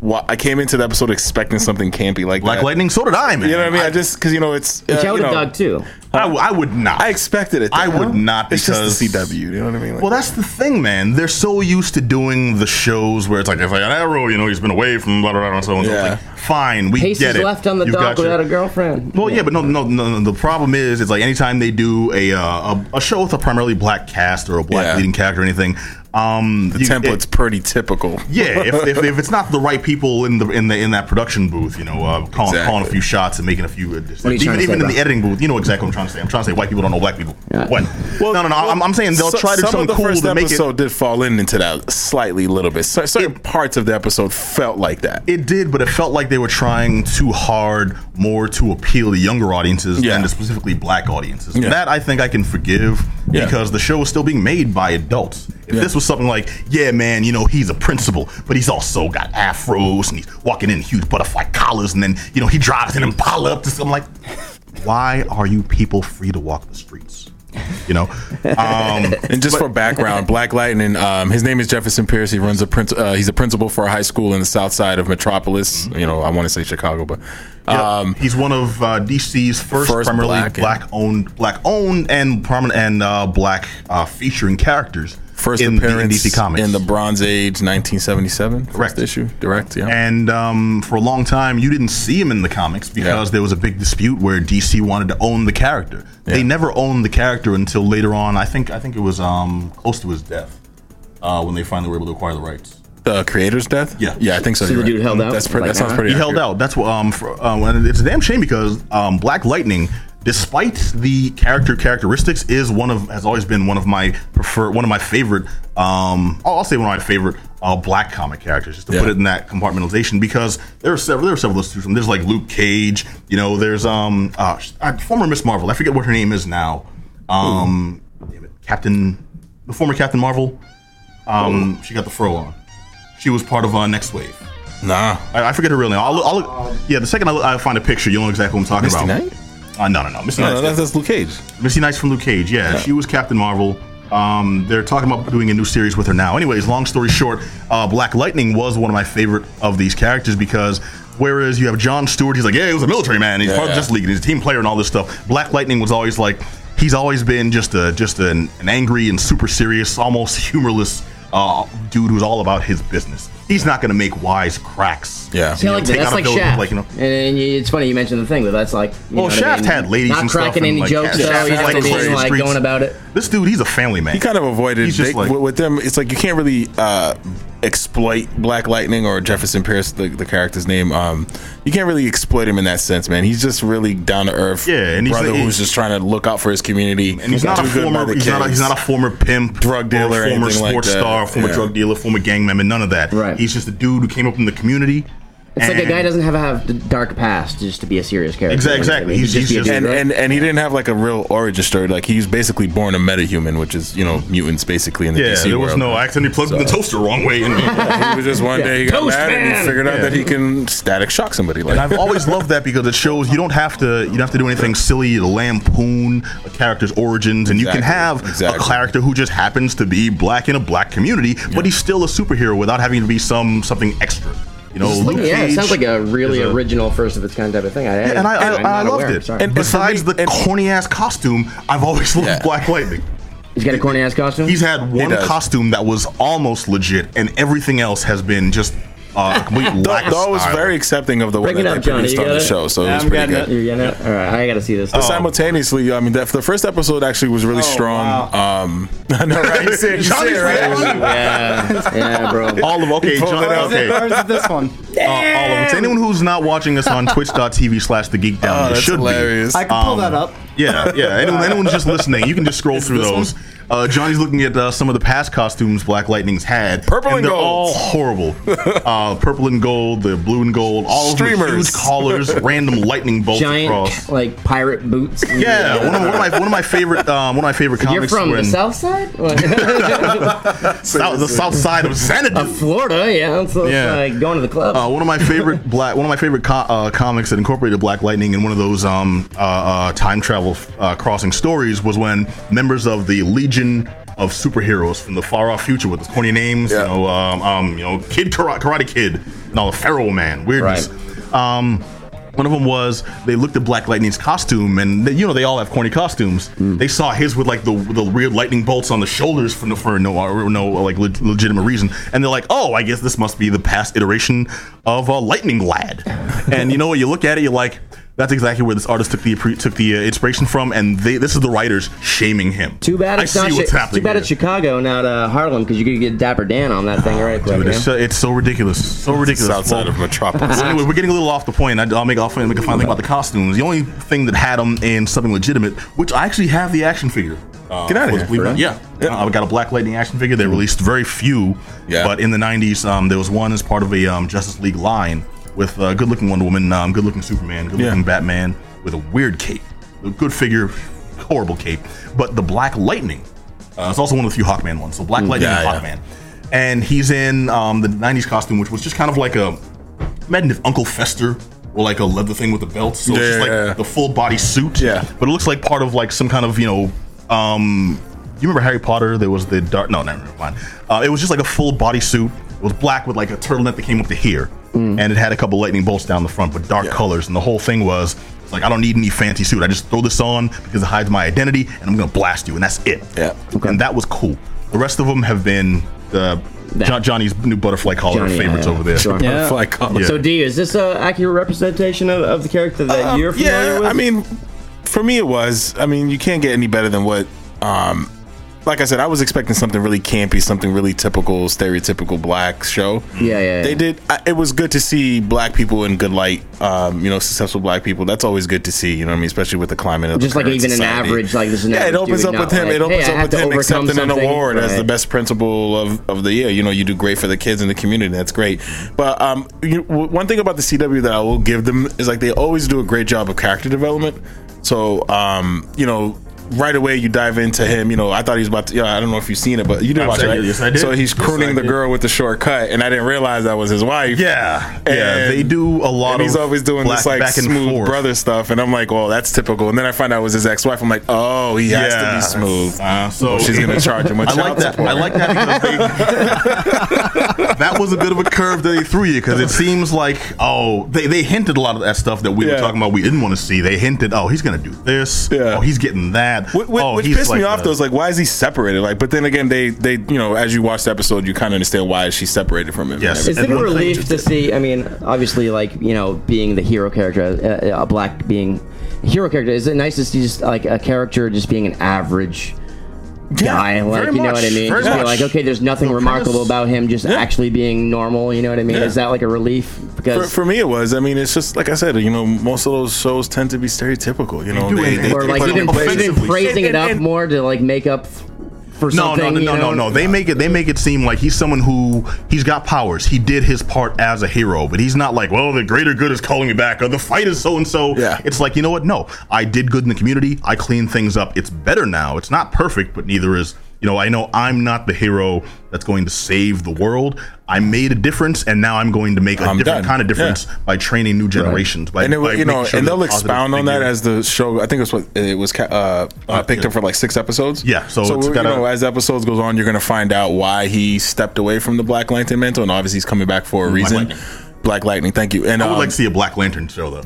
D: wa- I came into the episode expecting something campy like
G: Black
D: that.
G: Lightning, so did I, man.
D: You know what I mean? I, just because you know it's.
B: Which
D: uh,
B: I
D: you
B: would have
D: know,
B: dug too.
G: I would not.
D: I expected it.
G: I
D: though.
G: would not
D: It's just the
G: because-
D: CW. You know what I mean? Like,
G: Well, that's the thing, man. They're so used to doing the shows where it's like, if like an arrow, you know, he's been away from blah blah blah, and so on. So
D: Yeah.
G: like, fine, we
B: Pace
G: get
B: is
G: it.
B: left on the
G: You've
B: dog
G: got your-
B: without a girlfriend.
G: Well, yeah, but no, no, no, no. The problem is, it's like anytime they do a uh, a, a show with a primarily black cast or a black
D: Yeah.
G: leading character or anything, um,
D: the
G: you-
D: template's
G: it-
D: pretty typical.
G: yeah, if, if, if it's not the right people in the in the in that production booth, you know, uh, calling
D: Exactly.
G: calling a few shots and making a few, uh,
B: are
G: even even in
B: bro?
G: the editing booth, you know exactly what I'm trying to say. I'm trying to say white people don't know black people.
B: Yeah.
G: What? no, no, no. I'm, I'm saying they'll
D: So-
G: try to do something
D: the
G: cool
D: first
G: to make it.
D: episode did fall in into that slightly, little bit. Cer- Certain parts of the episode felt like that.
G: It did, but it felt like they were trying too hard more to appeal to younger audiences
D: Yeah.
G: than to specifically black audiences.
D: Yeah.
G: That I think I can forgive
D: Yeah.
G: because the show is still being made by adults. If
D: Yeah.
G: this was something like, yeah, man, you know, he's a principal, but he's also got afros and he's walking in huge butterfly collars, and then you know he drives an Impala up to something like, why are you people free to walk the streets? You know, um,
D: And just for background, Black Lightning, um, his name is Jefferson Pierce. He runs a prin- uh, he's a principal for a high school in the south side of Metropolis. You know, I want to say Chicago, but um,
G: he's one of uh, DC's first,
D: First
G: primarily
D: black
G: black, owned, black owned, and prominent and uh, black uh, featuring characters.
D: First
G: in, the- in
D: appearance
G: DC Comics.
D: in the Bronze Age, 1977.
G: Correct.
D: First issue, direct. Yeah.
G: and um, for a long time, you didn't see him in the comics because
D: Yeah.
G: there was a big dispute where DC wanted to own the character. They never owned the character until later on. I think I think it was um, close to his death uh, when they finally were able to acquire the rights.
D: the creator's death.
G: Yeah.
D: yeah, I think so.
B: So
D: you're
B: the dude
D: right.
B: held out?
D: That's pretty.
B: Like,
D: that sounds
B: uh-huh.
D: pretty.
G: He held out. That's what. Um, for, um, and it's a damn shame because um, Black Lightning, despite the character characteristics, is one of has always been one of my prefer one of my favorite. Um, I'll I'll say one of my favorite uh, black comic characters, just to
D: Yeah.
G: put it in that compartmentalization. Because there are several. There are several of those two. There's like Luke Cage. You know, there's um uh, uh, former Miss Marvel. I forget what her name is now. Um, damn it, Captain, the former Captain Marvel. Um, she got the fro on. She was part of uh, Nextwave.
D: Nah.
G: I, I forget her real name. I'll, I'll, yeah, the second I, I find a picture, you'll know exactly what I'm talking
D: Misty
G: about.
D: Knight?
G: Uh, no, no, no. Misty
D: No,
G: Knight's
D: no, that's, that's Luke Cage.
G: Misty Knight's from Luke Cage. Yeah, she was Captain Marvel. Um, they're talking about doing a new series with her now. Anyways, long story short, uh, Black Lightning was one of my favorite of these characters because Whereas you have John Stewart, he's like, yeah, he was a military man. He's part of
D: Yeah.
G: Justice League. and He's a team player and all this stuff. Black Lightning was always like, he's always been just a just an, an angry and super serious, almost humorless uh, dude who's all about his business. He's not going to make wise cracks.
D: Yeah.
B: See, like That's like Shaft.
G: like, you know-
B: and, and you- it's funny you mentioned the thing, but that's like. You know
G: Well,
B: what I
G: Shaft
B: mean?
G: had ladies
B: Not
G: and stuff
B: cracking
G: and,
B: any
G: like,
B: jokes,
G: Shaft
B: though.
G: had,
B: He's
G: like,
B: just being like going about it.
G: This dude, he's a family man.
D: He kind of avoided.
G: He's just
D: they-
G: like-
D: with, with them. It's like you can't really uh, exploit Black Lightning or Jefferson Pierce, the, the character's name. Um, you can't really exploit him in that sense, man. He's just really down to earth.
G: Yeah, and he's-
D: brother
G: he's-
D: who's just trying to look out for his community.
G: And he's not a
D: do good by
G: former. He's not a, he's not a former pimp,
D: Drug dealer or
G: or former
D: anything like
G: sports
D: that.
G: star, former
D: Yeah.
G: drug dealer, former gang member. None of that.
B: Right.
G: He's just a dude who came up in the community.
B: It's like a guy doesn't have to have a dark past just to be a serious character.
G: Exact-
B: You know I
G: exactly.
B: mean?
G: He's- he's
B: be a
G: just-
D: and, and and he didn't have like a real origin story. Like he was basically born a metahuman, which is you know mutants basically in the
G: Yeah,
D: DC
G: there was
D: world.
G: no. I He plugged in the toaster wrong way, and,
D: he was just one day he got
B: Toast
D: mad and he figured out
G: Yeah.
D: that he can static shock somebody. Like
G: and I've always loved that because it shows you don't have to. You don't have to do anything silly to lampoon a character's origins, and you can have
D: exactly.
G: a character who just happens to be black in a black community, but he's still a superhero without having to be some something extra. You know, Luke
B: yeah, it sounds like a really
G: a-
B: original first of its kind type of thing. I,
G: and I, I,
B: I'm
G: I loved
B: aware.
G: it.
B: Sorry.
G: And besides
D: me-
G: the corny ass costume, I've always loved
D: Yeah.
G: Black Lightning.
B: He's got a corny ass costume.
G: He's had one
D: does.
G: costume that was almost legit, and everything else has been just uh, complete lack of
D: Dog was
G: style.
D: very accepting of the way
B: Bring it
D: that
B: up,
D: they
B: Johnny.
D: produced
B: You
D: on
B: got
D: the
B: it?
D: show, so
H: Yeah,
D: it was
H: I'm
D: pretty
H: getting
D: good.
B: You're getting it? All right, I gotta see this.
D: But simultaneously, I mean, the, the first episode actually was really strong. Um, I know, right? You see it, you see it, right?
B: yeah, yeah, bro.
G: All of okay, John,
D: it out.
G: okay.
H: Where's this one?
G: Uh, all of them. To anyone who's not watching us on twitch.tv slash the geek down,
D: Oh,
G: you
D: that's
G: should
D: hilarious.
H: I can pull that up.
G: Yeah, yeah. Anyone, anyone who's just listening, you can just scroll through
D: this
G: those. Uh, Johnny's looking at uh, some of the past costumes Black Lightning's had.
D: Purple and
G: they're
D: gold.
G: all horrible. Uh, purple and gold, the blue and gold, all of them with
D: Streamers.
G: huge collars, random lightning bolts
B: Giant
G: across.
B: like pirate boots.
G: Yeah, one of, one of my one of my favorite um, one of my favorite
B: You're
G: comics.
B: from
G: were
B: the south side,
G: south, the south side of Xanadu.
B: Florida. Yeah, so it's
G: Yeah.
B: like going to the club.
G: Uh, one of my favorite black, one of my favorite co- uh, comics that incorporated Black Lightning in one of those um, uh, uh, time travel uh, crossing stories was when members of the Legion of Superheroes from the far off future with the corny names,
D: Yeah.
G: you know, um, um, you know, Kid Karate, Karate Kid, and all the Pharaoh Man weirdness. Um, one of them was they looked at Black Lightning's costume, and they, you know they all have corny costumes. They saw his with like the the weird lightning bolts on the shoulders for no for no no like le- legitimate reason, and they're like, oh, I guess this must be the past iteration of uh, Lightning Lad. and you know what? You look at it, you're like. That's exactly where this artist took the took the uh, inspiration from, and they, this is the writers shaming him.
B: Too bad
G: I
B: it's
G: see
B: not.
G: what's
B: Chi-
G: happening
B: too bad
G: here.
B: it's Chicago, not uh, Harlem, because you could get Dapper Dan on that thing right quick.
G: Dude,
B: you
G: it's,
B: know?
G: so, it's so ridiculous, so ridiculous.
D: outside side of Metropolis.
G: So anyway, we're getting a little off the point. I, I'll make I'll make a final thing about the costumes. The only thing that had them in something legitimate, which I actually have the action figure. Uh,
D: Get outta
G: was-
D: here.
G: believe it or
D: For
G: not. Yeah, Uh, I've got a Black Lightning action figure. They released very few,
D: Yeah.
G: but in the '90s, um, there was one as part of a um, Justice League line with a good-looking Wonder Woman, um, good-looking Superman, good-looking
D: Yeah.
G: Batman with a weird cape, a good figure, horrible cape. But the Black Lightning, uh, it's also one of the few Hawkman ones. So Black Lightning
D: Yeah,
G: and
D: yeah.
G: Hawkman, and he's in um, the '90s costume, which was just kind of like a imagine if Uncle Fester or like a leather thing with a belt. So it's just like
D: yeah.
G: the full body suit.
D: Yeah.
G: But it looks like part of like some kind of, you know, um you remember Harry Potter? There was the dark no, no, never mind. Uh, it was just like a full body suit. It was black with like a turtleneck that came up to here. And it had a couple lightning bolts down the front, but dark
D: Yeah.
G: colors. And the whole thing was like I don't need any fancy suit. I just throw this on because it hides my identity, and I'm gonna blast you, and that's it.
D: Yeah.
G: And that was cool. The rest of them have been the John, Johnny's new butterfly collar
B: Johnny,
G: favorites
B: yeah.
G: over there.
B: Sure.
H: Yeah.
D: Fly collar.
G: Yeah.
B: So, D, is this an accurate representation of, of the character that
D: Um,
B: you're familiar
D: yeah,
B: with?
D: I mean, for me, it was. I mean, you can't get any better than what. Um, like I said, I was expecting something really campy, something really typical, stereotypical black show.
B: Yeah, yeah, yeah.
D: They did. I, it was good to see black people in good light. Um, you know, successful black people. That's always good to see. You know what I mean? Especially with the climate of
B: just
D: the
B: like even
D: society.
B: an average, like this is an
D: Yeah, it opens
B: dude,
D: up with him.
B: like,
D: it opens
B: hey,
D: up with him accepting an award as the best principal of, of the year. You know, you do great for the kids in the community. That's great. But um, you, one thing about the CW that I will give them is like they always do a great job of character development. So um, you know, right away you dive into him. You know, I thought he was about to. Yeah, I don't know if you've seen it, but you did
G: Yes,
D: watch it. Right?
G: Yes, I did.
D: So he's crooning
G: I
D: the girl with the short cut, and I didn't realize that was his wife.
G: Yeah, yeah. They do a lot of.
D: and he's always doing
G: black-
D: this like smooth
G: forth.
D: brother stuff, and I'm like, well, that's typical. And then I find out it was his ex-wife. I'm like, oh, he has to be smooth.
G: Uh, so
D: she's gonna charge him. with
G: I like that.
D: support.
G: I like that because they, that was a bit of a curve that they threw you because it seems like oh they, they hinted a lot of that stuff that we were talking about we didn't want to see. They hinted oh he's gonna do this.
D: Yeah.
G: Oh he's getting that.
D: Wh- wh-
G: oh,
D: which
G: he's
D: pissed me off
G: a-
D: though. Is like, why is he separated? Like, but then again, they they you know, as you watch the episode, you kind of understand why is she separated from him. and
G: Yes.
B: Is it a
G: And one thing-
B: relief to see? I mean, obviously, like you know, being the hero character, uh, a black being a hero character. Is it nice to see just like a character just being an average guy? like
G: very
B: you know
G: much,
B: what I mean?
G: very
B: Just be
G: much.
B: like, okay, there's nothing
G: The
B: remarkable
G: premise-
B: about him just actually being normal. You know what I mean?
D: Yeah.
B: Is that like a relief? Because
D: for for, me, it was. I mean, it's just like I said. You know, most of those shows tend to be stereotypical. You know,
G: do,
D: they,
G: and-
D: they,
B: or
D: they
B: like even,
D: them
B: even
D: places-
B: praising it
D: And-
B: up
D: and-
B: more to like make up for
G: No,
B: something.
G: no, no, no,
B: know?
G: no. They make it. They make it seem like he's someone who he's got powers. He did his part as a hero, but he's not like, well, the greater good is calling me back, or the fight is so and so.
D: Yeah.
G: It's like you know what? No, I did good in the community. I cleaned things up. It's better now. It's not perfect, but neither is. You know, I know I'm not the hero that's going to save the world. I made a difference, and now I'm going to make a
D: I'm
G: different
D: done.
G: kind of difference by training new generations. By,
D: and it, you know,
G: sure
D: and they'll expound on that as the show. I think it's what it was ca- uh, uh, picked
G: yeah.
D: up for like six episodes.
G: Yeah, so
D: so
G: it's
D: you know, as episodes goes on, you're gonna find out why he stepped away from the Black Lantern mantle, and obviously he's coming back for a reason.
G: Lightning.
D: Black Lightning, thank you. And
G: I would
D: um,
G: like to see a Black Lantern show though.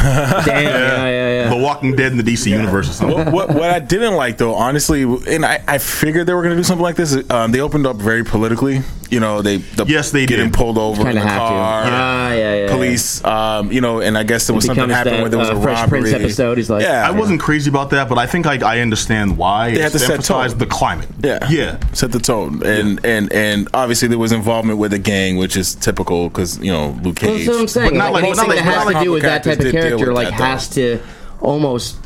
B: Damn, yeah, yeah, yeah.
G: The Walking Dead in the DC universe or something.
D: what, what, what I didn't like though, honestly, and I, I figured they were going to do something like this. Um, they opened up very politically. You know, they the,
G: Yes, they
D: getting
G: did.
D: pulled over in
B: Kinda
D: the
B: have to.
D: car.
B: Ah, yeah, yeah,
D: Police, um, you know, and I guess there was something
B: becomes
D: happened
B: that,
D: where there was
B: uh,
D: a
B: Fresh
D: robbery.
B: Prince episode. He's like,
D: yeah,
G: I wasn't crazy about that, but I think I, I understand why.
D: They had to set
G: emphasize
D: tone.
G: the climate.
D: Yeah,
G: yeah.
D: set the tone, and and and obviously there was involvement with a gang, which is typical because you know Luke
B: Well, that's what I'm saying.
G: But not
B: like,
G: like-
B: anything
G: not like-
B: that has
G: like
B: to do with that type of character, like has to almost,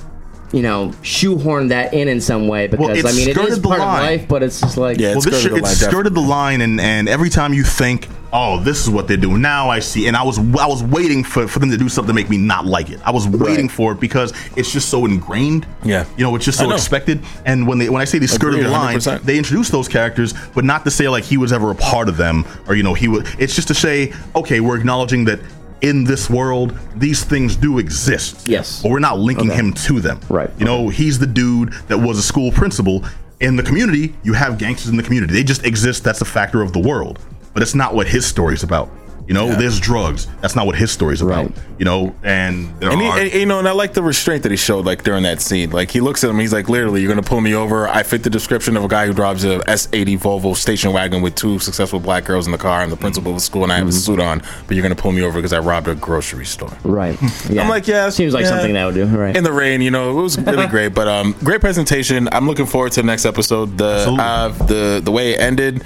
B: you know, shoehorn that in in some way. Because
G: it
B: I mean, it
G: skirted
B: is
G: the
B: part of
G: line.
B: life, but it's just like,
D: Yeah,
G: Well, this
D: skirted
G: shit,
D: the
G: it
D: line,
G: skirted the line, and, and every time you think, oh, this is what they're doing, now I see, and I was I was waiting for, for them to do something to make me not like it. I was waiting for it because it's just so ingrained.
D: Yeah.
G: you know, it's just so expected. And when they when I say they skirted
D: Agreed,
G: the line,
D: 100%.
G: they introduced those characters, but not to say like he was ever a part of them, or you know, he was. It's just to say, okay, we're acknowledging that. In this world, these things do exist.
B: Yes.
G: But we're not linking
B: Okay.
G: him to them.
B: Right.
G: You know, he's the dude that was a school principal. In the community, you have gangsters in the community. They just exist. That's a factor of the world. But it's not what his story's about. You know, there's drugs. That's not what his story's about.
B: Right.
G: You know, and there
D: And, he,
G: are.
D: and, you know, and I like the restraint that he showed, like during that scene. Like he looks at him, he's like, "Literally, you're gonna pull me over. I fit the description of a guy who drives a S80 Volvo station wagon with two successful black girls in the car. I'm the principal of the school, and I have a suit on. But you're gonna pull me over because I robbed a grocery store."
B: right. Yeah.
D: I'm like, yeah,
B: seems like
D: yeah.
B: something that would do. Right.
D: In the rain, you know, it was really great. But um, great presentation. I'm looking forward to the next episode. The uh, the the way it ended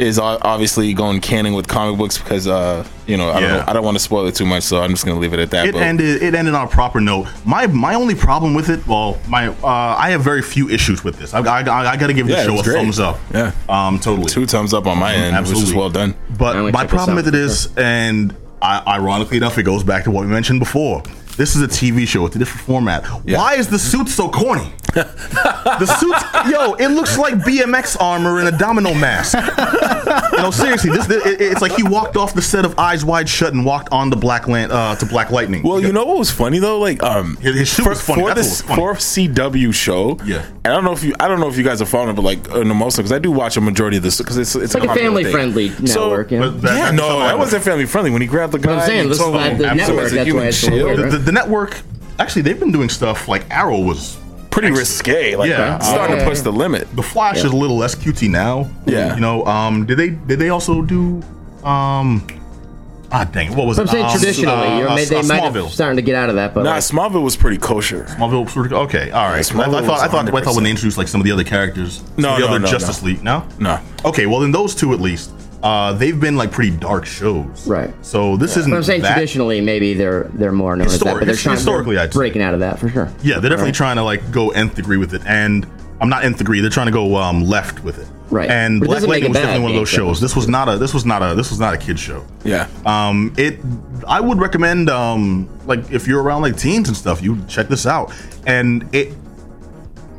D: is obviously going canning with comic books because uh, you know, I don't
G: Yeah.
D: know, I don't want to spoil it too much, so I'm just gonna leave it at that.
G: it
D: but-
G: ended. It ended on a proper note. My my only problem with it, well, my uh, I have very few issues with this. I, I, I got to give the
D: Yeah,
G: show a
D: great.
G: thumbs up.
D: Yeah.
G: um, totally.
D: two thumbs up on my end, which
G: Absolutely.
D: is well done.
G: But my problem with it is, and I, ironically enough, it goes back to what we mentioned before. This is a TV show. It's a different format.
D: Yeah.
G: Why is the suit so corny? the suit, yo, it looks like BMX armor and a domino mask. you know, seriously, this it, it's like he walked off the set of Eyes Wide Shut and walked on to Black Lan- uh, to Black Lightning.
D: Well, you know what was funny though, like um,
G: His- his suit
D: for,
G: was funny.
D: for
G: That's
D: this
G: what
D: for CW show.
G: Yeah.
D: and I don't know if you I don't know if you guys are following but like uh, no, most because I do watch a majority of this because it's it's,
B: like a
D: popular thing.
B: family-friendly
D: So-
B: network. yeah.
G: But that-
D: yeah,
G: that's
D: no, that
G: I-
D: wasn't family friendly when he grabbed the guy.
B: I'm saying,
D: and
B: this is
D: told him
B: the
D: absolutely
B: network,
D: as a
B: that's
D: human
B: why it's so
D: shield.
B: weird,
G: the,
B: right?
G: The, the network. Actually, they've been doing stuff like Arrow was
D: Pretty risque, like
G: Yeah.
D: it's starting
B: Yeah.
D: to push the limit.
G: The Flash is a little less QT now.
D: Yeah.
G: You know, um, did they did they also do um ah dang it, what was
B: I'm
G: it?
B: saying
G: Um,
B: traditionally,
G: uh,
B: you're,
G: uh,
B: they
G: uh,
B: might
G: Smallville.
B: have starting to get out of that, but
D: Nah,
B: like,
D: Smallville was pretty kosher.
G: Smallville was pretty- okay, all right. I, I thought I thought I thought when they introduced like some of the other characters, some
D: No,
G: the
D: no,
G: other
D: no,
G: Justice
D: no.
G: League. No,
D: No.
G: Okay, well then those two at least, uh, they've been like pretty dark shows.
B: Right.
G: So this isn't.
B: but I'm saying
G: that-
B: traditionally, maybe they're they're more known as that, but they're trying
G: historically,
B: they're breaking out of that for sure.
G: Yeah, they're definitely
B: Right.
G: trying to like go nth degree with it, and I'm not nth degree. They're trying to go um, left with it.
B: Right.
G: And
B: But
G: Black Lightning was
B: bad,
G: definitely one of those
B: being
G: shows. This was not a. This was not a. This was not a kid show.
D: Yeah.
G: Um, it. I would recommend. Um, like if you're around like teens and stuff, you check this out. And it.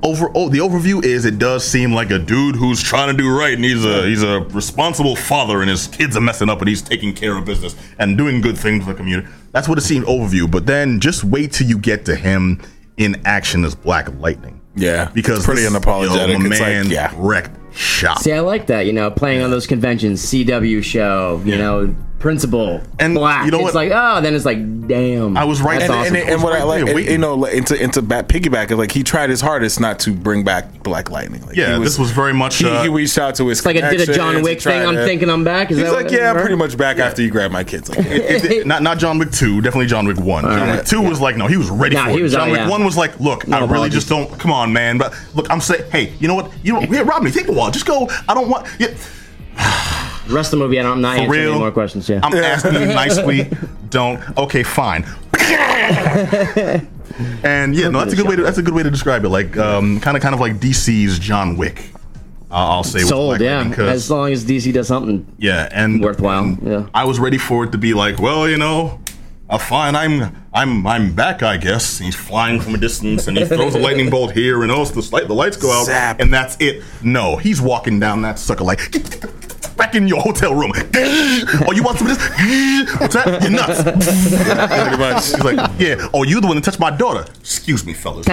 G: Over oh, the overview is it does seem like a dude who's trying to do right and he's a he's a responsible father and his kids are messing up and he's taking care of business and doing good things for the community. That's what it seemed overview. But then just wait till you get to him in action as Black Lightning.
D: Yeah,
G: Because
D: it's pretty
G: this-
D: unapologetic.
G: Yo, my
D: It's like, yeah.
G: wrecked shop.
B: See, I like that. You know, playing on those conventions, CW show. You know, principal
G: And
B: black.
G: you know
B: it's
G: what?
B: like, oh, then it's like, damn.
G: I was right
B: That's
G: and-
B: awesome.
D: and, and what I like,
G: there, waiting.
D: you know, into into back piggyback is like he tried his hardest not to bring back Black Lightning. Like,
G: Yeah,
D: he
G: this was very much,
D: He,
G: uh,
D: he reached out to his.
B: It's like I did a John Wick
D: he tried
B: thing. I'm thinking I'm back. Is
D: He's
B: that
D: like,
B: what-
D: yeah, I'm pretty much back after you grab my kids. Like,
G: It- it- not not John Wick two, definitely John Wick one. John
B: right.
G: Wick two was like no, he was ready
B: Nah,
G: for
B: he
G: it.
B: was
G: John
B: out,
G: Wick
B: yeah.
G: one was like, look,
B: No
G: I really just don't. Come on, man. But look, I'm saying, hey, you know what? You know, yeah, Rodney, take the wall. Just go. I don't want. Yeah,
B: The rest of the movie, I don't, I'm not
G: for
B: answering
G: real.
B: any more questions. Yeah.
G: I'm asking you nicely. Don't. Okay, fine. and yeah, no, that's a good way. To, that's a good way to describe it. Like, um, kind of, kind of like DC's John Wick. Uh, I'll say with
B: Sold,
G: Black
B: yeah.
G: Lightning, 'cause-
B: As long as DC does something.
G: Yeah, and
B: Worthwhile,
G: and
B: yeah.
G: I was ready for it to be like, well, you know, uh, fine, I'm I'm I'm back, I guess. He's flying from a distance, and he throws a lightning bolt here, and oh, the light the lights go out,
D: Zap.
G: and that's it. No, he's walking down that sucker like. "Get- get the- Back in your hotel room. oh, you want some of this? What's that? You're nuts. Pretty much. He's like, yeah. Oh, you the one that touched my daughter. Excuse me, fellas.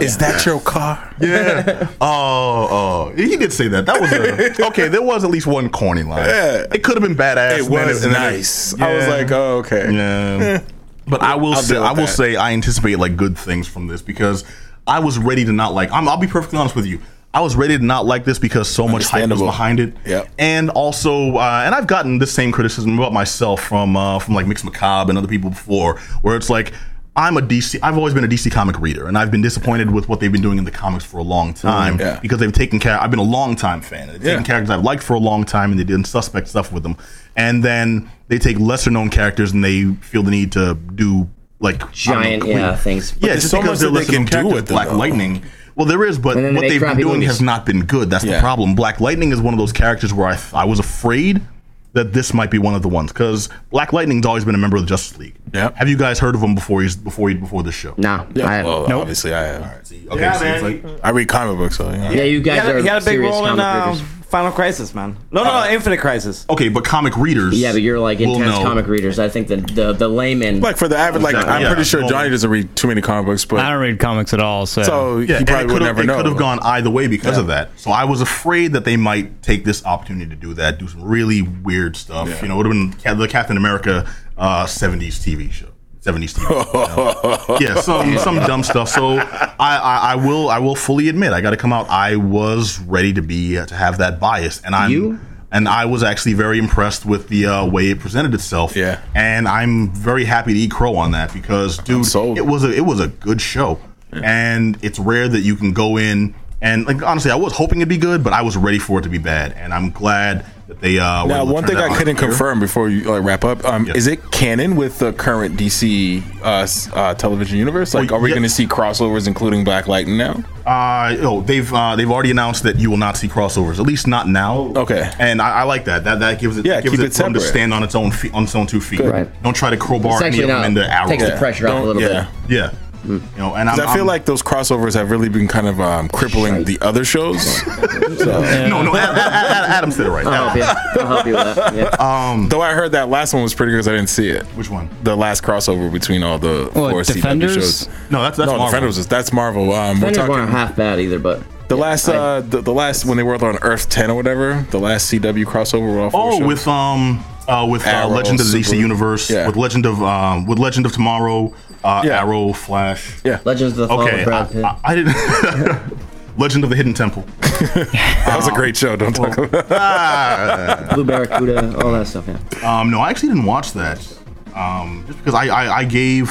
D: Is that your car?
G: Yeah. Oh, oh. He did say that. That was a okay. There was at least one corny line.
D: Yeah.
G: It could have been badass.
D: It was
G: and then it-
D: nice. I was like, oh, okay.
G: Yeah. But I will
D: I'll
G: say, I will
D: that.
G: say, I anticipate like good things from this because I was ready to not like. I'm, I'll be perfectly honest with you. I was ready to not like this because so much hype was behind it.
D: Yep.
G: And also, uh, and I've gotten this same criticism about myself from uh, from like Mix Macabre and other people before, where it's like. I'm a DC. I've always been a DC comic reader, and I've been disappointed with what they've been doing in the comics for a long time
D: yeah.
G: because they've taken care. I've been a long time fan. They've taken
D: Yeah.
G: characters I've liked for a long time, and they didn't suspect stuff with them, and then they take lesser known characters and they feel the need to do like
B: Giant,
G: know,
B: yeah, things.
G: yeah,
D: there's
G: just
D: so
G: because
D: much
G: they're
D: that they can do with them,
G: Black
D: though.
G: Lightning. Well, there is, but
B: And they
G: what they've been doing
B: movies.
G: has not been good. That's the problem. Black Lightning is one of those characters where I I was afraid that this might be one of the ones because Black Lightning's always been a member of the Justice League.
D: Yeah.
G: Have you guys heard of him before he's before he, before this show?
B: Nah, I,
D: Well, obviously I have.
G: Okay,
E: Yeah,
G: so
E: man.
G: like
D: I read comic books, so you know.
B: yeah, you
E: He
B: guys
E: had,
B: are
E: he had a big
B: serious
E: role in
B: comic
E: uh,
B: readers.
E: Final Crisis, man. No, no, no, Infinite Crisis.
G: okay, but comic readers.
B: Yeah, but you're like
G: will
B: intense
G: know.
B: comic readers. I think the the, the layman.
D: Like for the average, like
G: Exactly,
D: I'm
G: yeah.
D: pretty sure
G: Well-
D: Johnny doesn't read too many comic books, but
H: I don't read comics at all, so,
D: so
G: Yeah,
D: he
G: and
D: probably
G: it
D: would
G: could've-
D: never
G: it
D: know.
G: could have gone either way because
D: Yeah.
G: of that. So I was afraid that they might take this opportunity to do that, do some really weird stuff.
D: Yeah.
G: You know, it would have been Ca- the Captain America uh, '70s TV show. 70s TV. Yeah, some some dumb stuff. So I, I, I will I will fully admit I got to come out. I was ready to be uh, to have that bias, and I'm
B: You?
G: and I was actually very impressed with the uh, way it presented itself.
D: Yeah.
G: and I'm very happy to eat crow on that because dude, it was a it was a good show, and it's rare that you can go in and like honestly, I was hoping it'd be good, but I was ready for it to be bad, and I'm glad that they. Uh, were
D: Now, one thing I couldn't
G: clear.
D: confirm before you like wrap up, um,
G: Yeah.
D: is it canon with the current DC uh, uh, television universe? Like,
G: Well,
D: are we
G: yeah.
D: going to see crossovers, including Black Lightning now?
G: Uh, oh, they've uh, they've already announced that you will not see crossovers, at least not now.
D: Okay.
G: and I, I like that. That that gives it
D: Yeah,
G: gives
D: keep
G: it,
D: it
G: room to stand on its own feet, on its own two feet.
B: Right.
G: Don't try to crowbar
B: It's
G: any
B: actually
G: of them into Arrow.
B: takes the
D: Yeah.
B: pressure off a
D: Don't-
B: little
D: yeah.
B: bit.
G: Yeah, you know, and I'm,
D: 'Cause I feel
G: I'm-
D: like those crossovers have really been kind of um, crippling the other shows.
G: no, no. Adam, Adam, Adam said it right.
B: I'll help you. I'll help you with that. Yeah.
D: Though I heard that last one was pretty good because I didn't see it.
G: Which one?
D: The last crossover between all the
H: What,
D: four
H: Defenders?
D: CW shows.
G: No, that's that's
D: no,
G: Marvel.
D: Defenders. is- That's Marvel. Um, we're talking
B: weren't half bad either, but
D: the last,
B: I-
D: uh, the, the last when they were on Earth Ten or whatever. The last CW crossover. With all four
G: Oh,
D: shows.
G: with um, uh, with uh,
D: Arrow,
G: Legend of the DC Universe,
D: Yeah.
G: with Legend of um, with Legend of Tomorrow, uh,
D: Yeah.
G: Arrow, Flash.
D: yeah,
B: Legends of the Fall
G: Okay,
B: Brad
G: I,
B: Pitt.
G: I, I didn't. Legend of the Hidden Temple.
D: that was a great show. Don't talk about.
B: Blue Barracuda, all that stuff. Yeah.
G: Um, no, I actually didn't watch that. Um, just because I, I, I gave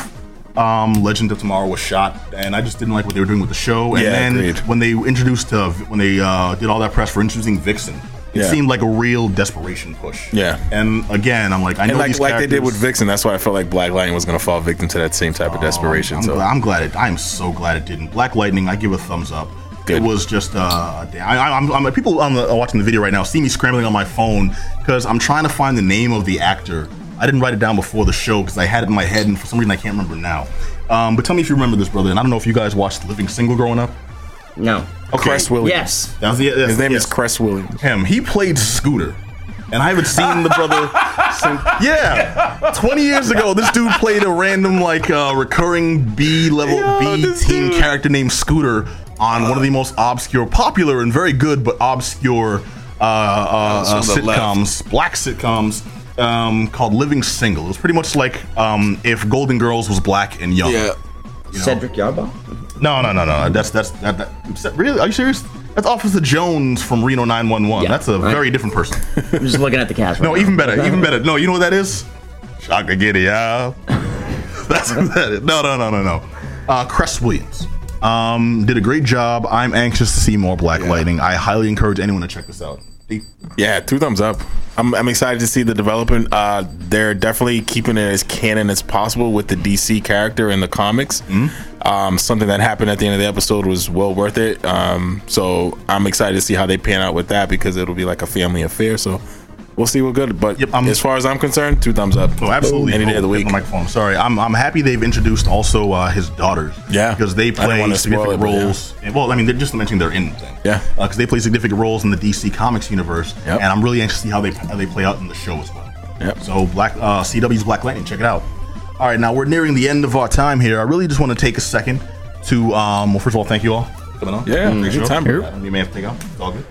G: um, Legend of Tomorrow a shot, and I just didn't like what they were doing with the show. And
D: Yeah,
G: then
D: agreed.
G: when they introduced uh, when they uh, did all that press for introducing Vixen, it
D: Yeah.
G: seemed like a real desperation push.
D: Yeah.
G: And again, I'm like, I know
D: And like,
G: these
D: like they did with Vixen, that's why I felt like Black Lightning was going to fall victim to that same type of desperation.
G: I'm,
D: so
G: glad, I'm glad it. I'm so glad it didn't. Black Lightning, I give a thumbs up.
D: Good.
G: It was just. Uh, I, I, I'm, I'm people on the, watching the video right now see me scrambling on my phone because I'm trying to find the name of the actor I didn't write it down before the show because I had it in my head, and for some reason I can't remember now. Um, but tell me if you remember this, brother. And I don't know if you guys watched Living Single growing up.
B: No.
G: Okay.
D: Cress Williams.
B: Yes.
G: That was the, yes,
D: His name
G: yes.
D: is Cress Williams.
G: him. He played Scooter. And I haven't seen the brother since. Yeah, 20 years ago, this dude played a random, like, uh, recurring B level B team character named Scooter on one of the most obscure, popular, and very good, but obscure uh, uh, uh,
A: That's on
G: sitcoms, black sitcoms, um, called Living Single. It was pretty much like um, if Golden Girls was black and young.
A: Yeah.
B: Cedric Yarbrough.
G: No, no, no, no. That's that's that, that. Really? Are you serious? That's Officer Jones from Reno 911.
B: Yeah.
G: That's a
B: Right.
G: very different person.
B: I'm just looking at the cast.
G: No,
B: right
G: even better, even better. No, you know what that is? Shaka Giddy up. That's that is. No, no, no, no, no. Uh, Cress Williams um, did a great job. I'm anxious to see more Black Lightning. I highly encourage anyone to check this out.
D: Yeah, two thumbs up. I'm, I'm excited to see the development. Uh, they're definitely keeping it as canon as possible with the DC character in the comics. Um, something that happened at the end of the episode was well worth it. Um, so I'm excited to see how they pan out with that because it'll be like a family affair. So we'll see what good. But
G: Yep, I'm-
D: as far as I'm concerned, two thumbs up.
G: Oh, absolutely.
D: Any day of the
G: Oh,
D: week.
G: hit the microphone. Sorry, I'm, I'm happy they've introduced also uh, his daughters.
D: Yeah.
G: because they play significant
D: it, but yeah.
G: roles. Well, I mean, they're just mentioning they're in thing.
D: Yeah.
G: because they play significant roles in the DC Comics universe,
D: Yep.
G: and I'm really anxious to see how they how they play out in the show as well.
D: Yep.
G: So Black uh, CW's Black Lightning, check it out. All right, now we're nearing the end of our time here. I really just want to take a second to, um, well, first of all, thank you all for coming on.
D: Yeah,
G: Great show.
D: anytime,
G: You may have to take out. It's all good.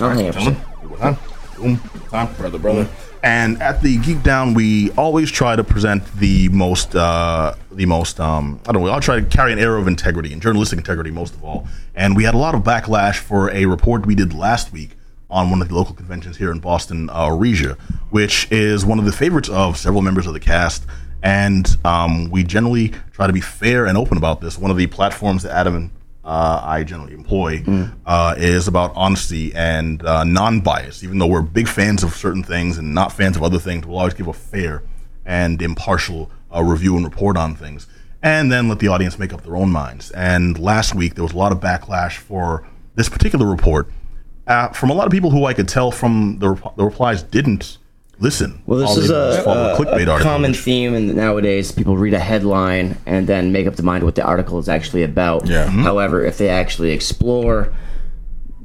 B: Oh, yeah,
G: Time.
D: Brother, brother.
G: And at the Geek Down, we always try to present the most, uh, the most. Um, I don't know. I'll try to carry an air of integrity and journalistic integrity most of all. And we had a lot of backlash for a report we did last week on one of the local conventions here in Boston, uh, Arisia, which is one of the favorites of several members of the cast. And um, we generally try to be fair and open about this. One of the platforms that Adam and uh, I generally employ uh, is about honesty and uh, non-bias. Even though we're big fans of certain things and not fans of other things, we'll always give a fair and impartial uh, review and report on things, and then let the audience make up their own minds. And last week there was a lot of backlash for this particular report uh, from a lot of people who I could tell from the, rep- the replies didn't listen.
B: Well, this is a, a,
G: clickbait
B: a common theme, and nowadays people read a headline and then make up their mind what the article is actually about.
D: Yeah. Mhm.
B: However, if they actually explore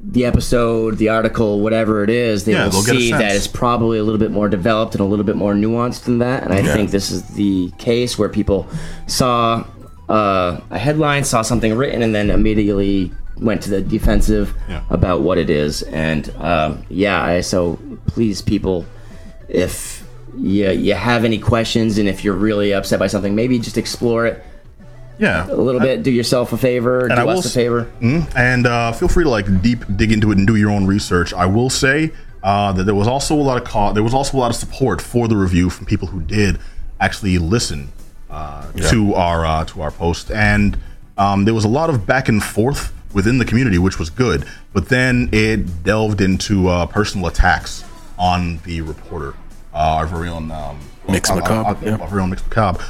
B: the episode, the article, whatever it is, they
G: Yeah,
B: will
G: they'll get a
B: see that it's probably a little bit more developed and a little bit more nuanced than that. And I think this is the case where people saw uh, a headline, saw something written, and then immediately went to the defensive
G: Yeah.
B: about what it is. And um, yeah, I, so please, people, if you, you have any questions and if you're really upset by something, maybe just explore it
G: yeah,
B: a little bit. Do yourself a favor. Do
G: I will
B: us a
G: s-
B: favor.
G: Mhm. And uh, feel free to like deep dig into it and do your own research. I will say uh, that there was also a lot of call, there was also a lot of support for the review from people who did actually listen uh, to our uh, to our post, and um, there was a lot of back and forth within the community, which was good. But then it delved into uh, personal attacks on the reporter, uh, our very own um,
D: Mix Macabre, yeah.
G: our very own Mix Macabre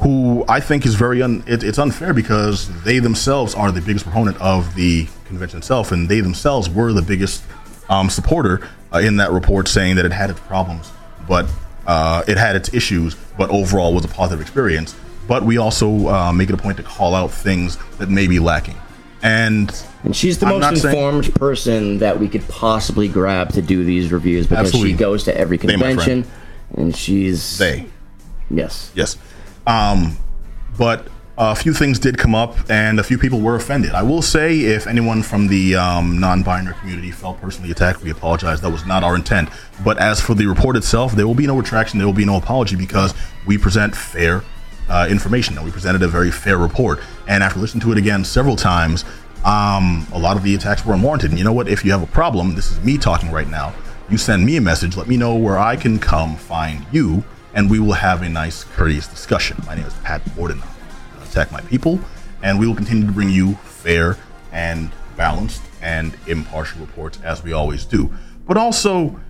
G: who I think is very un, it, it's unfair because they themselves are the biggest proponent of the convention itself, and they themselves were the biggest um, supporter uh, in that report, saying that it had its problems, but uh, it had its issues, but overall was a positive experience. But we also uh, make it a point to call out things that may be lacking, and
B: And she's the
G: I'm
B: most
G: saying-
B: informed person that we could possibly grab to do these reviews because
G: Absolutely.
B: she goes to every
G: They,
B: convention and she's
G: they
B: yes.
G: Yes. Um, but a few things did come up, and a few people were offended. I will say, if anyone from the um, non-binary community felt personally attacked, we apologize. That was not our intent. But as for the report itself, there will be no retraction. There will be no apology because we present fair uh, information, and we presented a very fair report. And after listening to it again several times, um, a lot of the attacks were unwarranted. And you know what? If you have a problem, this is me talking right now. You send me a message. Let me know where I can come find you, and we will have a nice, courteous discussion. My name is Pat Borden. Attack my people, and we will continue to bring you fair and balanced and impartial reports as we always do. But also,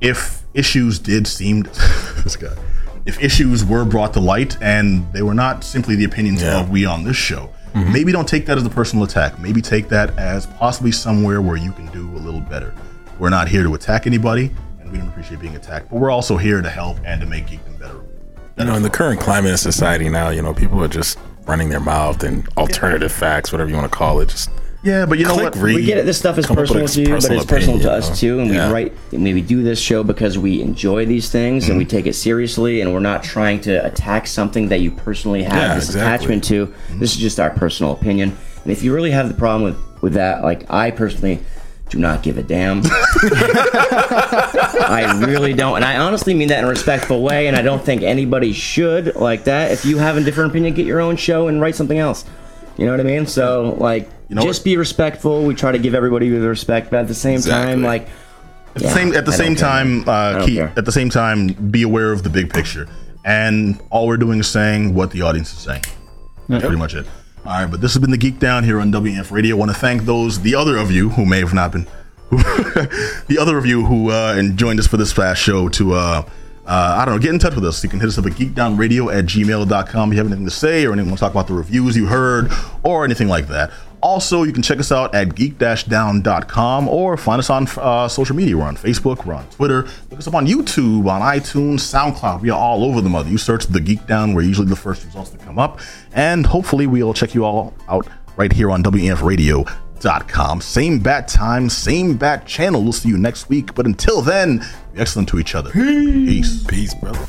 G: if issues did seem this guy, if issues were brought to light and they were not simply the opinions
D: Yeah.
G: of we on this show, mm-hmm. maybe don't take that as a personal attack. Maybe take that as possibly somewhere where you can do a little better. We're not here to attack anybody, and we don't appreciate being attacked. But we're also here to help and to make geekdom better.
D: You know, in the current climate of society now, you know, people are just running their mouth and alternative facts, whatever you want to call it. Just
G: Yeah, but you know
D: click,
G: what?
D: read.
B: we get it. This stuff is
D: come up with
B: personal to you, but it's personal to us
D: you
B: too.
D: know?
B: And we
D: Yeah.
B: write, and we do this show because we enjoy these things and we
D: Mm-hmm.
B: take it seriously. And we're not trying to attack something that you personally have
D: Yeah,
B: this
D: exactly.
B: attachment to. This is just our personal opinion. And if you really have the problem with with that, like I personally do not give a damn. I really don't, and I honestly mean that in a respectful way. And I don't think anybody should like that. If you have a different opinion, get your own show and write something else. You know what I mean? So like,
G: know
B: just
G: what?
B: be respectful. We try to give everybody the respect, but at the same time, like,
G: At the same at the
B: I
G: same time, uh, keep at the same time, be aware of the big picture. And all we're doing is saying what the audience is saying. That's pretty much it. All right, but this has been the Geek Down here on WF Radio. I want to thank those, the other of you who may have not been, who, the other of you who uh, and joined us for this past show to, uh, uh, I don't know, get in touch with us. You can hit us up at geekdownradio at gmail.com if you have anything to say or anything want to talk about the reviews you heard or anything like that. Also, you can check us out at geek-down.com or find us on uh, social media. We're on Facebook, we're on Twitter. Look us up on YouTube, on iTunes, SoundCloud. We are all over the mother. You search the Geek Down, we're usually the first results that come up. And hopefully, we'll check you all out right here on WNFradio.com. Same bat time, same bat channel. We'll see you next week. But until then, be excellent to each other. Peace.
D: Peace, brother.